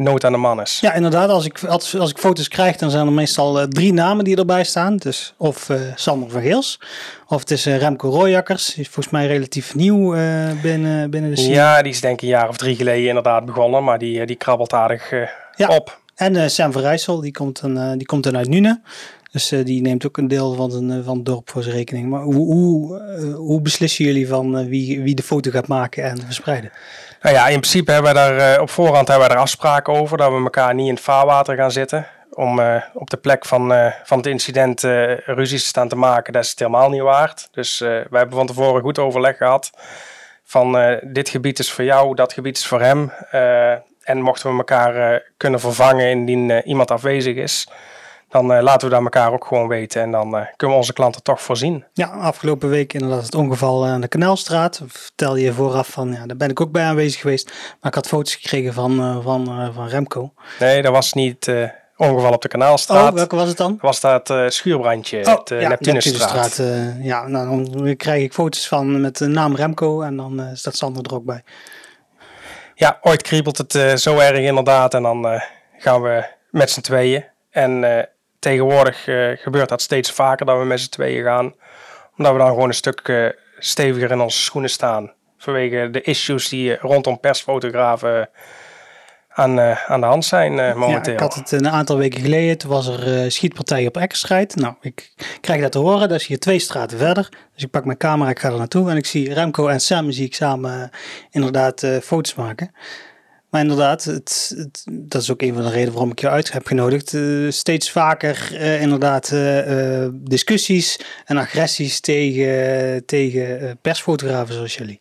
nood aan de man is. Ja, inderdaad. Als ik, als, als ik foto's krijg, dan zijn er meestal uh, drie namen die erbij staan. Dus of uh, Sander van Geels, of het is uh, Remco Rooijakkers. Die is volgens mij relatief nieuw binnen, binnen de scene. Ja, die is denk ik een jaar of drie geleden inderdaad begonnen, maar die, die krabbelt aardig ja. op. En Sam van Rijssel, die komt, dan, die komt dan uit Nune. Dus die neemt ook een deel van, zijn, van het dorp voor zijn rekening. Maar hoe, hoe, hoe beslissen jullie van wie, wie de foto gaat maken en verspreiden? Nou ja, in principe hebben we daar op voorhand hebben we er afspraken over dat we elkaar niet in het vaarwater gaan zitten. Om op de plek van, van het incident ruzies te staan te maken, dat is het helemaal niet waard. Dus we hebben van tevoren goed overleg gehad van dit gebied is voor jou, dat gebied is voor hem. en mochten we elkaar kunnen vervangen indien iemand afwezig is, dan uh, laten we dat elkaar ook gewoon weten. En dan uh, kunnen we onze klanten toch voorzien. Ja, afgelopen week inderdaad het ongeval aan de Kanaalstraat. Vertel je vooraf van, ja, daar ben ik ook bij aanwezig geweest. Maar ik had foto's gekregen van, uh, van, van Remco. Nee, dat was niet ongeval op de Kanaalstraat. Oh, welke was het dan? Was dat schuurbrandje, oh, het ja, Neptunusstraat. ja, nou, dan krijg ik foto's van met de naam Remco en dan staat Sander er ook bij. Ja, ooit kriebelt het zo erg inderdaad. En dan gaan we met z'n tweeën. En tegenwoordig uh, gebeurt dat steeds vaker dat we met z'n tweeën gaan. Omdat we dan gewoon een stuk uh, steviger in onze schoenen staan. Vanwege de issues die rondom persfotografen aan, uh, aan de hand zijn momenteel. Ja, ik had het een aantal weken geleden. Toen was er schietpartij op Eckerstrijd. Nou, ik krijg dat te horen. Dat is hier twee straten verder. Dus ik pak mijn camera, ik ga er naartoe. En ik zie Remco en Sam zie ik samen inderdaad foto's maken. Maar inderdaad, het, het, dat is ook een van de redenen waarom ik je uit heb genodigd. Uh, steeds vaker uh, inderdaad uh, discussies en agressies tegen, tegen persfotografen zoals jullie.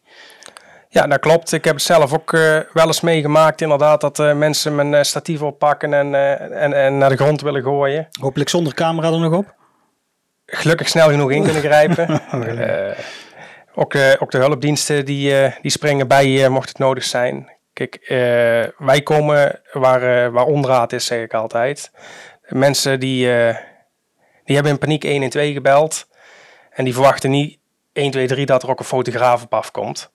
Ja, dat klopt. Ik heb het zelf ook wel eens meegemaakt inderdaad dat mensen mijn statief oppakken en, en, en naar de grond willen gooien. Hopelijk zonder camera er nog op? Gelukkig snel genoeg in kunnen grijpen. ook, ook de hulpdiensten die, die springen bij je mocht het nodig zijn. Uh, wij komen waar, uh, waar onderraad is, zeg ik altijd. Mensen die, uh, die hebben in paniek 112 gebeld. En die verwachten niet 1, 2, 3 dat er ook een fotograaf op afkomt.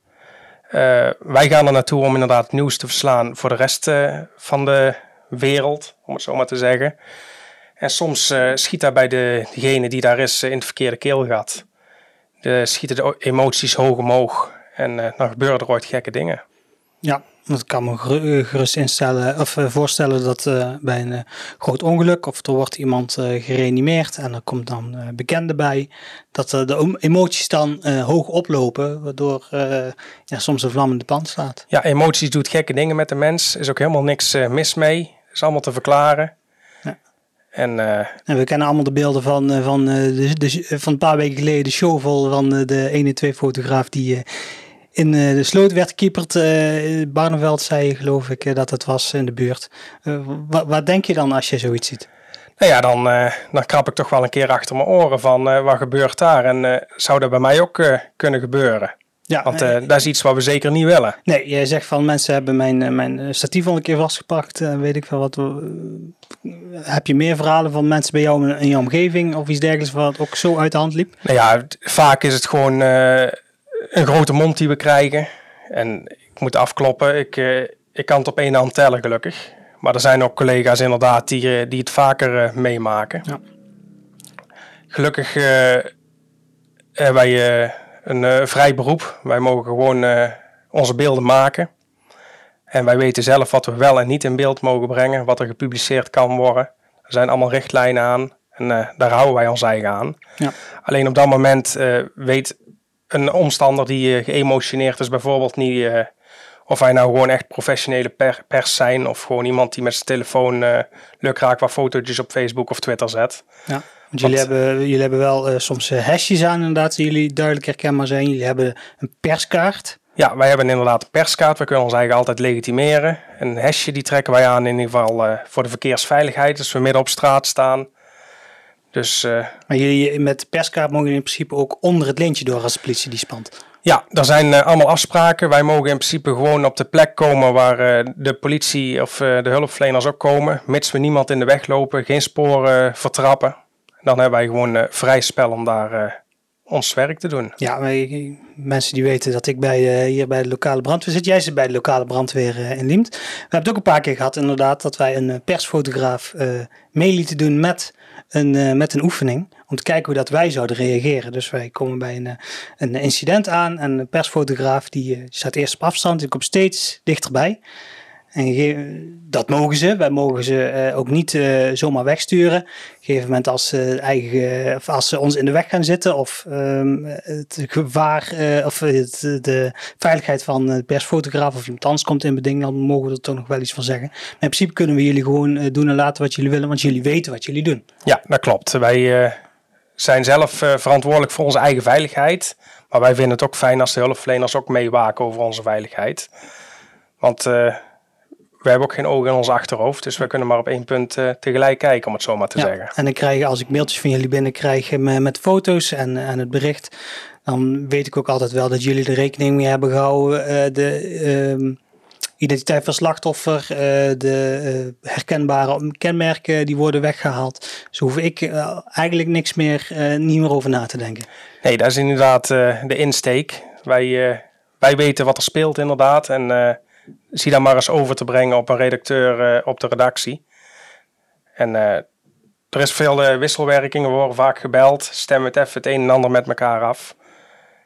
wij gaan er naartoe om inderdaad het nieuws te verslaan voor de rest van de wereld, om het zo maar te zeggen. En soms schiet daar bij de, degene die daar is in het verkeerde keelgat. De, schieten de emoties hoog omhoog. En dan gebeuren er ooit gekke dingen. Ja, ik kan me eh, gerust instellen of uh, voorstellen dat uh, bij een uh, groot ongeluk of er wordt iemand gereanimeerd en er komt dan bekende bij, dat de emoties dan hoog oplopen, waardoor ja, soms een vlammende pan staat. Ja, emoties doet gekke dingen met de mens, is ook helemaal niks mis mee, is allemaal te verklaren. Ja. En, en, we kennen allemaal de beelden van, van, de, de, van een paar weken geleden de show vol van de 1 en 2 fotograaf die in de sloot werd gekieperd. Uh, Barneveld zei geloof ik dat het was in de buurt. wat, wat denk je dan als je zoiets ziet? Nou ja, dan, dan krap ik toch wel een keer achter mijn oren van wat gebeurt daar. En zou dat bij mij ook kunnen gebeuren? Ja, Want dat is iets wat we zeker niet willen. Nee, jij zegt van mensen hebben mijn, eh, mijn eh, statief al een keer vastgepakt. Uh, weet ik veel wat. heb je meer verhalen van mensen bij jou in, je omgeving of iets dergelijks wat ook zo uit de hand liep? Nou ja, vaak is het gewoon een grote mond die we krijgen. En ik moet afkloppen. Ik, ik kan het op één hand tellen gelukkig. Maar er zijn ook collega's inderdaad die, die het vaker meemaken. Ja. Gelukkig hebben wij een vrij beroep. Wij mogen gewoon onze beelden maken. En wij weten zelf wat we wel en niet in beeld mogen brengen, wat er gepubliceerd kan worden. Er zijn allemaal richtlijnen aan en uh, daar houden wij ons eigen aan. Ja. Alleen op dat moment weet een omstander die geëmotioneerd is bijvoorbeeld niet of wij nou gewoon echt professionele per pers zijn of gewoon iemand die met zijn telefoon uh, lukraak wat fotootjes op Facebook of Twitter zet. Ja jullie, hebben, jullie hebben wel uh, soms uh, hashjes aan inderdaad, die jullie duidelijk herkenbaar zijn. Jullie hebben een perskaart. Ja, wij hebben inderdaad een perskaart. We kunnen ons eigen altijd legitimeren. Een hashje die trekken wij aan in ieder geval uh, voor de verkeersveiligheid. Als we midden op straat staan. Dus, maar jullie met de perskaart mogen in principe ook onder het lintje door als de politie die spant. Ja, er zijn allemaal afspraken. Wij mogen in principe gewoon op de plek komen waar de politie of de hulpverleners ook komen. Mits we niemand in de weg lopen, geen sporen vertrappen dan hebben wij gewoon vrij spel om daar ons werk te doen. Ja, mensen die weten dat ik bij, uh, hier bij de lokale brandweer zit. Jij zit bij de lokale brandweer in Liemt. We hebben het ook een paar keer gehad inderdaad dat wij een persfotograaf mee lieten doen met een, met een oefening. Om te kijken hoe dat wij zouden reageren. Dus wij komen bij een, een incident aan en een persfotograaf die staat eerst op afstand. Die komt steeds dichterbij. En dat mogen ze. Wij mogen ze uh, ook niet uh, zomaar wegsturen. Op een gegeven moment als ze, eigen, of als ze ons in de weg gaan zitten of um, het gevaar uh, of de veiligheid van de persfotograaf of iemand anders komt in beding, dan mogen we er toch nog wel iets van zeggen. Maar in principe kunnen we jullie gewoon doen en laten wat jullie willen, want jullie weten wat jullie doen. Ja, dat klopt. Wij zijn zelf verantwoordelijk voor onze eigen veiligheid. Maar wij vinden het ook fijn als de hulpverleners ook meewaken over onze veiligheid. Want we hebben ook geen ogen in ons achterhoofd, dus we kunnen maar op één punt uh, tegelijk kijken, om het zo maar te ja, zeggen. En dan krijg als ik mailtjes van jullie binnenkrijg met, met foto's en, en het bericht, dan weet ik ook altijd wel dat jullie er rekening mee hebben gehouden. Uh, de uh, identiteit van slachtoffer, uh, de herkenbare kenmerken, die worden weggehaald. Dus hoef ik eigenlijk niks meer, niet meer over na te denken. Nee, dat is inderdaad de insteek. Wij, wij weten wat er speelt inderdaad en zie dat maar eens over te brengen op een redacteur uh, op de redactie. En uh, er is veel uh, wisselwerking, we worden vaak gebeld, stemmen het even het een en ander met elkaar af.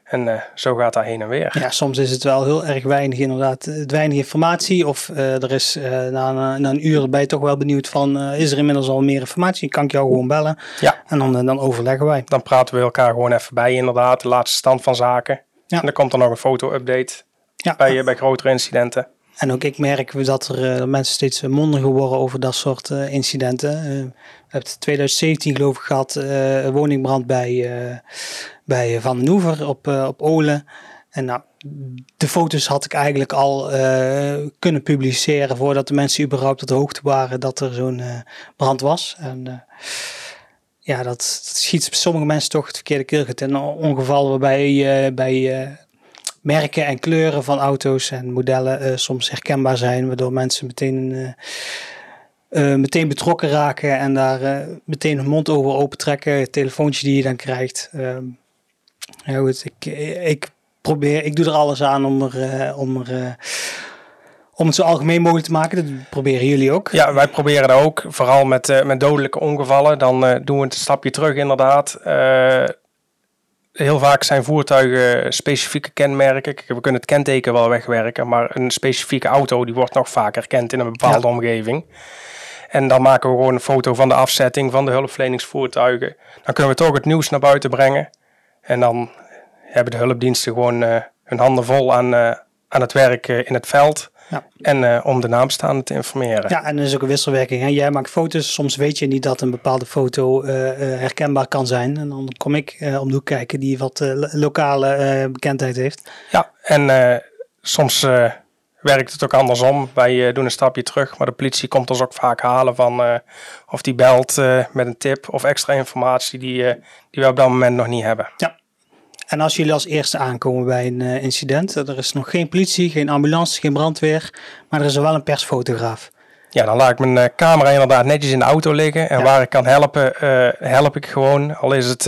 En zo gaat dat heen en weer. Ja, soms is het wel heel erg weinig inderdaad, weinig informatie. Of er is na, een, na een uur ben je toch wel benieuwd van, is er inmiddels al meer informatie? Kan ik jou gewoon bellen? Ja. En dan, dan overleggen wij. Dan praten we elkaar gewoon even bij inderdaad, de laatste stand van zaken. Ja. En dan komt er nog een foto-update ja. bij, bij grotere incidenten. En ook ik merk dat er uh, mensen steeds mondiger worden over dat soort uh, incidenten. Uh, we hebben 2017 geloof ik gehad, een woningbrand bij, bij Van den Oever op, op Olen. En nou, de foto's had ik eigenlijk al kunnen publiceren voordat de mensen überhaupt op de hoogte waren dat er zo'n brand was. En ja, dat, dat, schiet sommige mensen toch het verkeerde keelget in. Een ongeval waarbij bij merken en kleuren van auto's en modellen uh, soms herkenbaar zijn, waardoor mensen meteen, uh, meteen betrokken raken en daar meteen hun mond over opentrekken. Het telefoontje die je dan krijgt. Ehm, ja, goed, ik, ik probeer, ik doe er alles aan om er, om er om het zo algemeen mogelijk te maken. Dat proberen jullie ook. Ja, wij proberen dat ook. Vooral met, met dodelijke ongevallen. Dan doen we een stapje terug inderdaad heel vaak zijn voertuigen specifieke kenmerken. We kunnen het kenteken wel wegwerken, maar een specifieke auto die wordt nog vaak herkend in een bepaalde omgeving. En dan maken we gewoon een foto van de afzetting van de hulpverleningsvoertuigen. Dan kunnen we toch het nieuws naar buiten brengen. En dan hebben de hulpdiensten gewoon uh, hun handen vol aan, uh, aan het werk uh, in het veld. Ja. En eh, om de nabestaanden te informeren. Ja, en er is ook een wisselwerking. Hè? Jij maakt foto's, soms weet je niet dat een bepaalde foto eh, eh, herkenbaar kan zijn. En dan kom ik om de hoek kijken die wat lo- lokale bekendheid heeft. Ja, en soms werkt het ook andersom. Wij doen een stapje terug, maar de politie komt ons ook vaak halen van of die belt met een tip of extra informatie die, die we op dat moment nog niet hebben. En als jullie als eerste aankomen bij een eh, incident, er is nog geen politie, geen ambulance, geen brandweer, maar er is er wel een persfotograaf. Ja, dan laat ik mijn eh, camera inderdaad netjes in de auto liggen. En Ja. waar ik kan helpen, eh, help ik gewoon. Al is het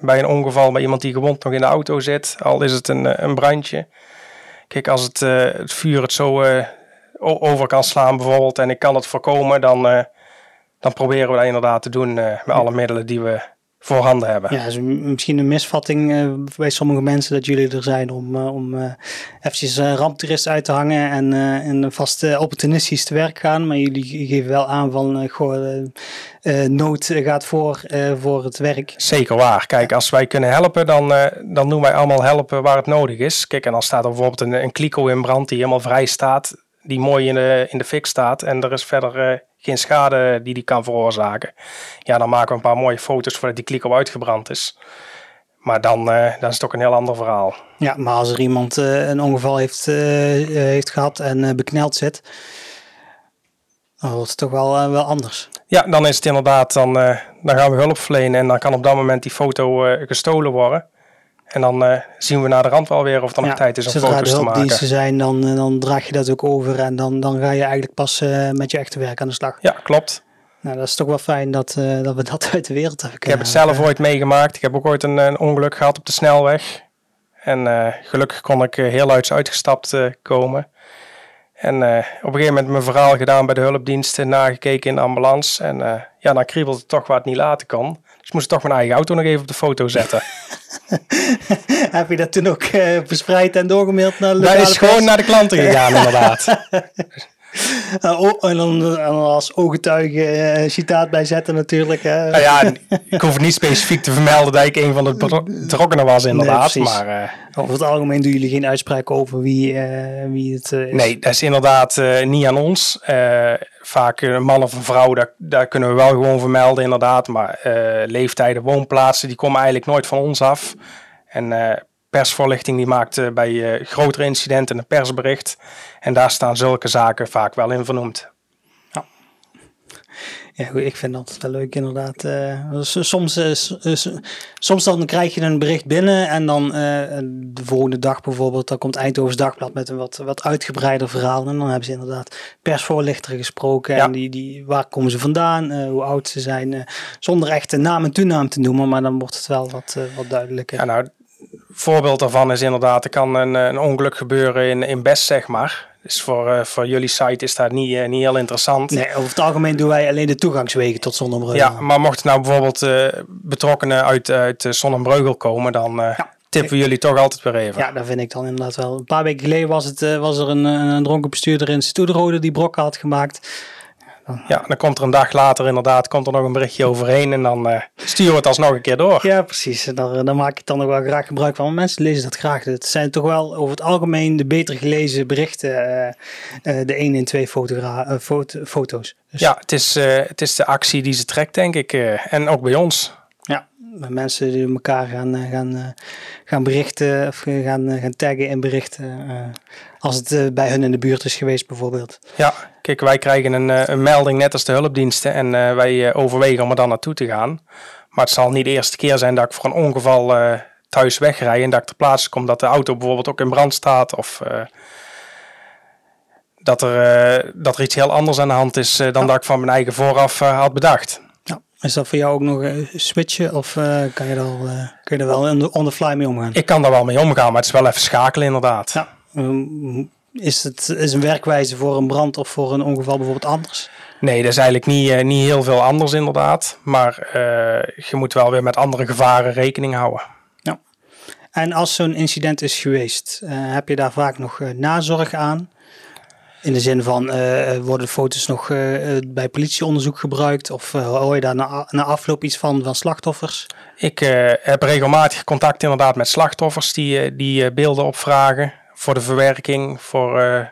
bij een ongeval bij iemand die gewond nog in de auto zit. Al is het een, een brandje. Kijk, als het, het vuur het zo over kan slaan bijvoorbeeld en ik kan het voorkomen, dan, dan proberen we dat inderdaad te doen met alle middelen die we voorhanden hebben. Ja, is misschien een misvatting eh, bij sommige mensen dat jullie er zijn om, eh, om eh eventjes een ramptoerist uit te hangen en, en vast opportunistisch te werk gaan. Maar jullie geven wel aan van goh, nood gaat voor, voor het werk. Zeker waar. Kijk, als wij kunnen helpen, dan, dan doen wij allemaal helpen waar het nodig is. Kijk, en dan staat er bijvoorbeeld een, een kliko in brand die helemaal vrij staat, die mooi in de, in de fik staat en er is verder eh, geen schade die die kan veroorzaken. Ja, dan maken we een paar mooie foto's voordat die kliko uitgebrand is. Maar dan, eh, dan is het ook een heel ander verhaal. Ja, maar als er iemand eh, een ongeval heeft, heeft gehad en bekneld zit, dan wordt het toch wel, wel anders. Ja, dan is het inderdaad, dan, dan gaan we hulp verlenen en dan kan op dat moment die foto gestolen worden. En dan eh, zien we naar de rand wel weer of er nog Ja, tijd is om Zodra foto's te maken. hulpdiensten zijn, dan, eh, dan draag je dat ook over en dan, dan ga je eigenlijk pas eh, met je echte werk aan de slag. Ja, klopt. Nou, dat is toch wel fijn dat, dat we dat uit de wereld hebben Ik heb het zelf ooit meegemaakt. Ik heb ook ooit een, een ongeluk gehad op de snelweg. En gelukkig kon ik heel luids uitgestapt komen. En op een gegeven moment mijn verhaal gedaan bij de hulpdiensten, nagekeken in de ambulance. En ja, dan kriebelde het toch waar het niet laten kon. Dus moest ik toch mijn eigen auto nog even op de foto zetten. heb je dat toen ook eh, verspreid en doorgemaild naar de Dat is gewoon naar de klanten gegaan, inderdaad. Eh, en dan, als ooggetuige eh, citaat bijzetten natuurlijk. Hè. Nou ja, ik hoef het niet specifiek te vermelden dat ik een van de betro- betrokkenen was, inderdaad. Nee, maar eh, Over het algemeen doen jullie geen uitspraak over wie, wie het is. Nee, dat is inderdaad niet aan ons. Vaak een man of een vrouw, daar, daar kunnen we wel gewoon vermelden inderdaad. Maar leeftijden, woonplaatsen, die komen eigenlijk nooit van ons af. En persvoorlichting die maakt bij eh, grotere incidenten een persbericht. En daar staan zulke zaken vaak wel in vernoemd. Ja, goed, ik vind dat wel leuk inderdaad. Eh, soms, eh, soms dan krijg je een bericht binnen en dan de volgende dag bijvoorbeeld, dan komt Eindhovens Dagblad met een wat, wat uitgebreider verhaal. En dan hebben ze inderdaad persvoorlichter gesproken Ja. en die, die, waar komen ze vandaan, hoe oud ze zijn, zonder echt een naam en toenaam te noemen, maar dan wordt het wel wat, wat duidelijker. Ja, nou, voorbeeld daarvan is inderdaad, er kan een, een ongeluk gebeuren in, in Best, zeg maar. Dus voor, eh, voor jullie site is dat niet, eh, niet heel interessant. Nee, over het algemeen doen wij alleen de toegangswegen tot Zonnebreugel. Ja, maar mocht nou bijvoorbeeld eh, betrokkenen uit, uit Zonnebreugel komen, dan Ja. tippen jullie toch altijd weer even. Ja, dat vind ik dan inderdaad wel. Een paar weken geleden was, het, was er een, een dronken bestuurder in Stoederode die brokken had gemaakt. Ja, dan komt er een dag later inderdaad komt er nog een berichtje overheen en dan eh, sturen we het alsnog een keer door. Ja, precies. En Daar, daar maak ik dan nog wel graag gebruik van. Mensen lezen dat graag. Het zijn toch wel over het algemeen de beter gelezen berichten. eh, eh, de 1 in 2 fotogra- eh, foto- foto's. Dus, Ja, het is, eh, het is de actie die ze trekt, denk ik. eh, en ook bij ons. ja. Mensen die elkaar gaan, eh, gaan, eh, gaan berichten of eh, gaan, eh, gaan taggen in berichten. eh, als het eh, bij hun in de buurt is geweest bijvoorbeeld. Ja, kijk, wij krijgen een, eh, een melding net als de hulpdiensten en eh, wij eh, overwegen om er dan naartoe te gaan. Maar het zal niet de eerste keer zijn dat ik voor een ongeval thuis wegrij en dat ik ter plaatse kom dat de auto bijvoorbeeld ook in brand staat of dat, er, dat er iets heel anders aan de hand is dan Ja. dat ik van mijn eigen vooraf had bedacht. Ja. Is dat voor jou ook nog eh, switchen of kan, je al, kun je er wel on the, on the fly mee omgaan? Ik kan daar wel mee omgaan, maar het is wel even schakelen inderdaad. Ja. Ehm, is het is een werkwijze voor een brand of voor een ongeval bijvoorbeeld anders? Nee, dat is eigenlijk niet, eh, niet heel veel anders inderdaad. Maar eh, je moet wel weer met andere gevaren rekening houden. En als zo'n incident is geweest, eh, heb je daar vaak nog nazorg aan? In de zin van, worden foto's nog bij politieonderzoek gebruikt? Of hoor je daar na, na afloop iets van, van slachtoffers? Ik heb regelmatig contact inderdaad met slachtoffers die, die beelden opvragen voor de verwerking, voor, eh,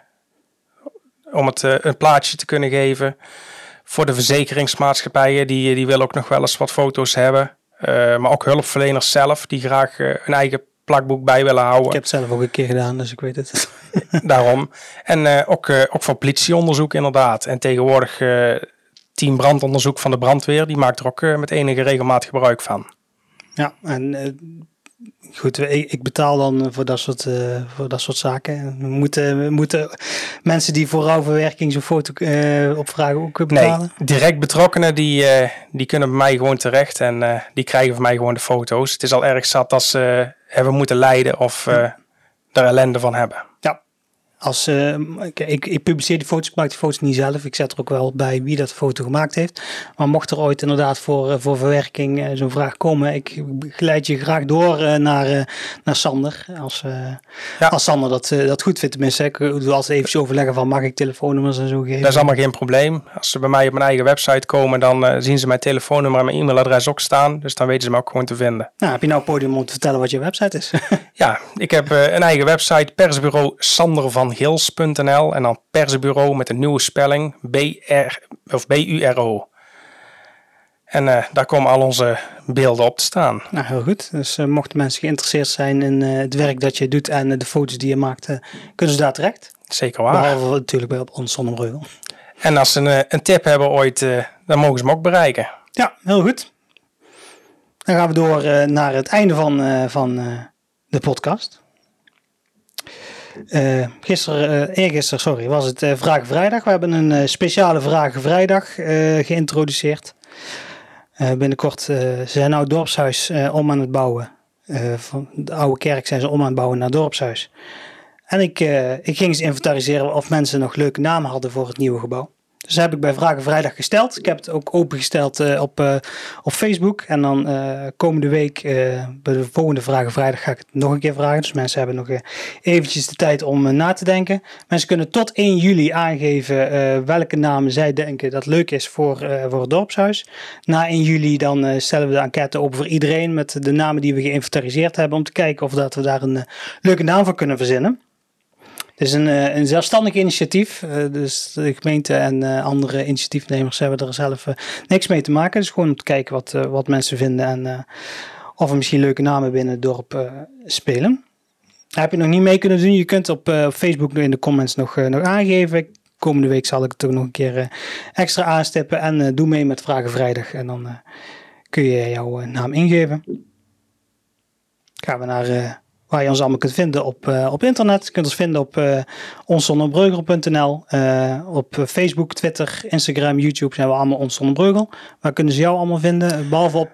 om het uh, een plaatje te kunnen geven. Voor de verzekeringsmaatschappijen, die, die willen ook nog wel eens wat foto's hebben. maar ook hulpverleners zelf, die graag een eigen plakboek bij willen houden. Ik heb het zelf ook een keer gedaan, dus ik weet het. Daarom. En ook, ook voor politieonderzoek inderdaad. En tegenwoordig team brandonderzoek van de brandweer, die maakt er ook met enige regelmaat gebruik van. Ja, en goed, ik, betaal dan voor dat soort, uh, voor dat soort zaken. We moeten, we moeten mensen die voor rouwverwerking zo'n foto uh, opvragen ook betalen? Nee, direct betrokkenen die, uh, die kunnen bij mij gewoon terecht en die krijgen van mij gewoon de foto's. Het is al erg zat als ze hebben moeten lijden of er ellende van hebben. Ja, als, uh, ik, ik, publiceer die foto's, ik maak die foto's niet zelf. Ik zet er ook wel bij wie dat foto gemaakt heeft. Maar mocht er ooit inderdaad voor, eh, voor verwerking uh, zo'n vraag komen, ik geleid je graag door naar, naar Sander. Als, ja. als Sander dat, dat goed vindt, tenminste. Ik doe altijd even overleggen van mag ik telefoonnummers en zo geven. Dat is allemaal geen probleem. Als ze bij mij op mijn eigen website komen, dan zien ze mijn telefoonnummer en mijn e-mailadres ook staan. Dus dan weten ze me ook gewoon te vinden. Nou, heb je nou een podium om te vertellen wat je website is? ja, ik heb een eigen website, persbureau Sander van Gils.nl en dan persbureau met een nieuwe spelling BR of B-U-R-O. En uh, daar komen al onze beelden op te staan. Nou, heel goed. Dus uh, mochten mensen geïnteresseerd zijn in uh, het werk dat je doet en de foto's die je maakt, kunnen ze daar terecht. Zeker waar. Behalve natuurlijk bij op ons zonnebreugel. En als ze een, een tip hebben ooit, dan mogen ze hem ook bereiken. Ja, heel goed. Dan gaan we door naar het einde van, van de podcast. Uh, gisteren, uh, eergisteren, sorry, was het uh, Vragen Vrijdag. We hebben een speciale Vragen Vrijdag geïntroduceerd. binnenkort zijn nou dorpshuis om aan het bouwen. van de oude kerk zijn ze om aan het bouwen naar dorpshuis. En ik, ik ging eens inventariseren of mensen nog leuke namen hadden voor het nieuwe gebouw. Dus heb ik bij Vragen Vrijdag gesteld. Ik heb het ook opengesteld uh, op, uh, op Facebook. En dan uh, komende week, bij de volgende Vragen Vrijdag, ga ik het nog een keer vragen. Dus mensen hebben nog eventjes de tijd om na te denken. Mensen kunnen tot 1 juli aangeven welke namen zij denken dat leuk is voor, voor het dorpshuis. Na 1 juli dan stellen we de enquête open voor iedereen met de namen die we geïnventariseerd hebben. Om te kijken of dat we daar een leuke naam voor kunnen verzinnen. Het is een, eh, een zelfstandig initiatief. Uh, dus de gemeente en uh, andere initiatiefnemers hebben er zelf niks mee te maken. Dus gewoon om te kijken wat, wat mensen vinden en of er misschien leuke namen binnen het dorp spelen. Heb je nog niet mee kunnen doen? Je kunt op Facebook in de comments nog, nog aangeven. Komende week zal ik het toch nog een keer extra aanstippen. En doe mee met Vragen Vrijdag. En dan kun je jouw naam ingeven. Gaan we naar waar je ons allemaal kunt vinden op, uh, op internet. Je kunt ons vinden op uh, onszonderbreugel.nl. Uh, op Facebook, Twitter, Instagram, YouTube zijn we allemaal Ons Zonnebreugel. Waar kunnen ze jou allemaal vinden? Behalve op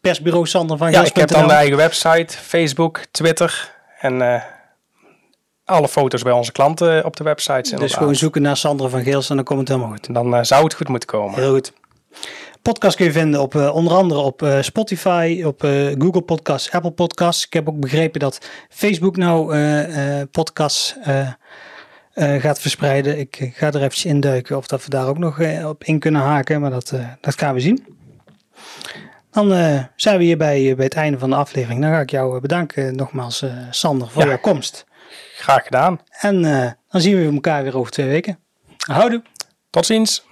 persbureau Sander van Ja, ik heb dan de eigen website, Facebook, Twitter en alle foto's bij onze klanten op de websites. Dus gewoon zoeken naar Sander van Geels en dan komt het helemaal goed. Dan zou het goed moeten komen. Heel goed. Podcast kun je vinden op uh, onder andere op uh, Spotify, op uh, Google Podcasts, Apple Podcasts. Ik heb ook begrepen dat Facebook nou podcasts gaat verspreiden. Ik ga er eventjes induiken of dat we daar ook nog op in kunnen haken, maar dat, dat gaan we zien. Dan zijn we hier bij, bij het einde van de aflevering. Dan ga ik jou bedanken nogmaals, Sander, voor ja. jouw komst. Graag gedaan. En dan zien we elkaar weer over twee weken. Houdoe. Tot ziens.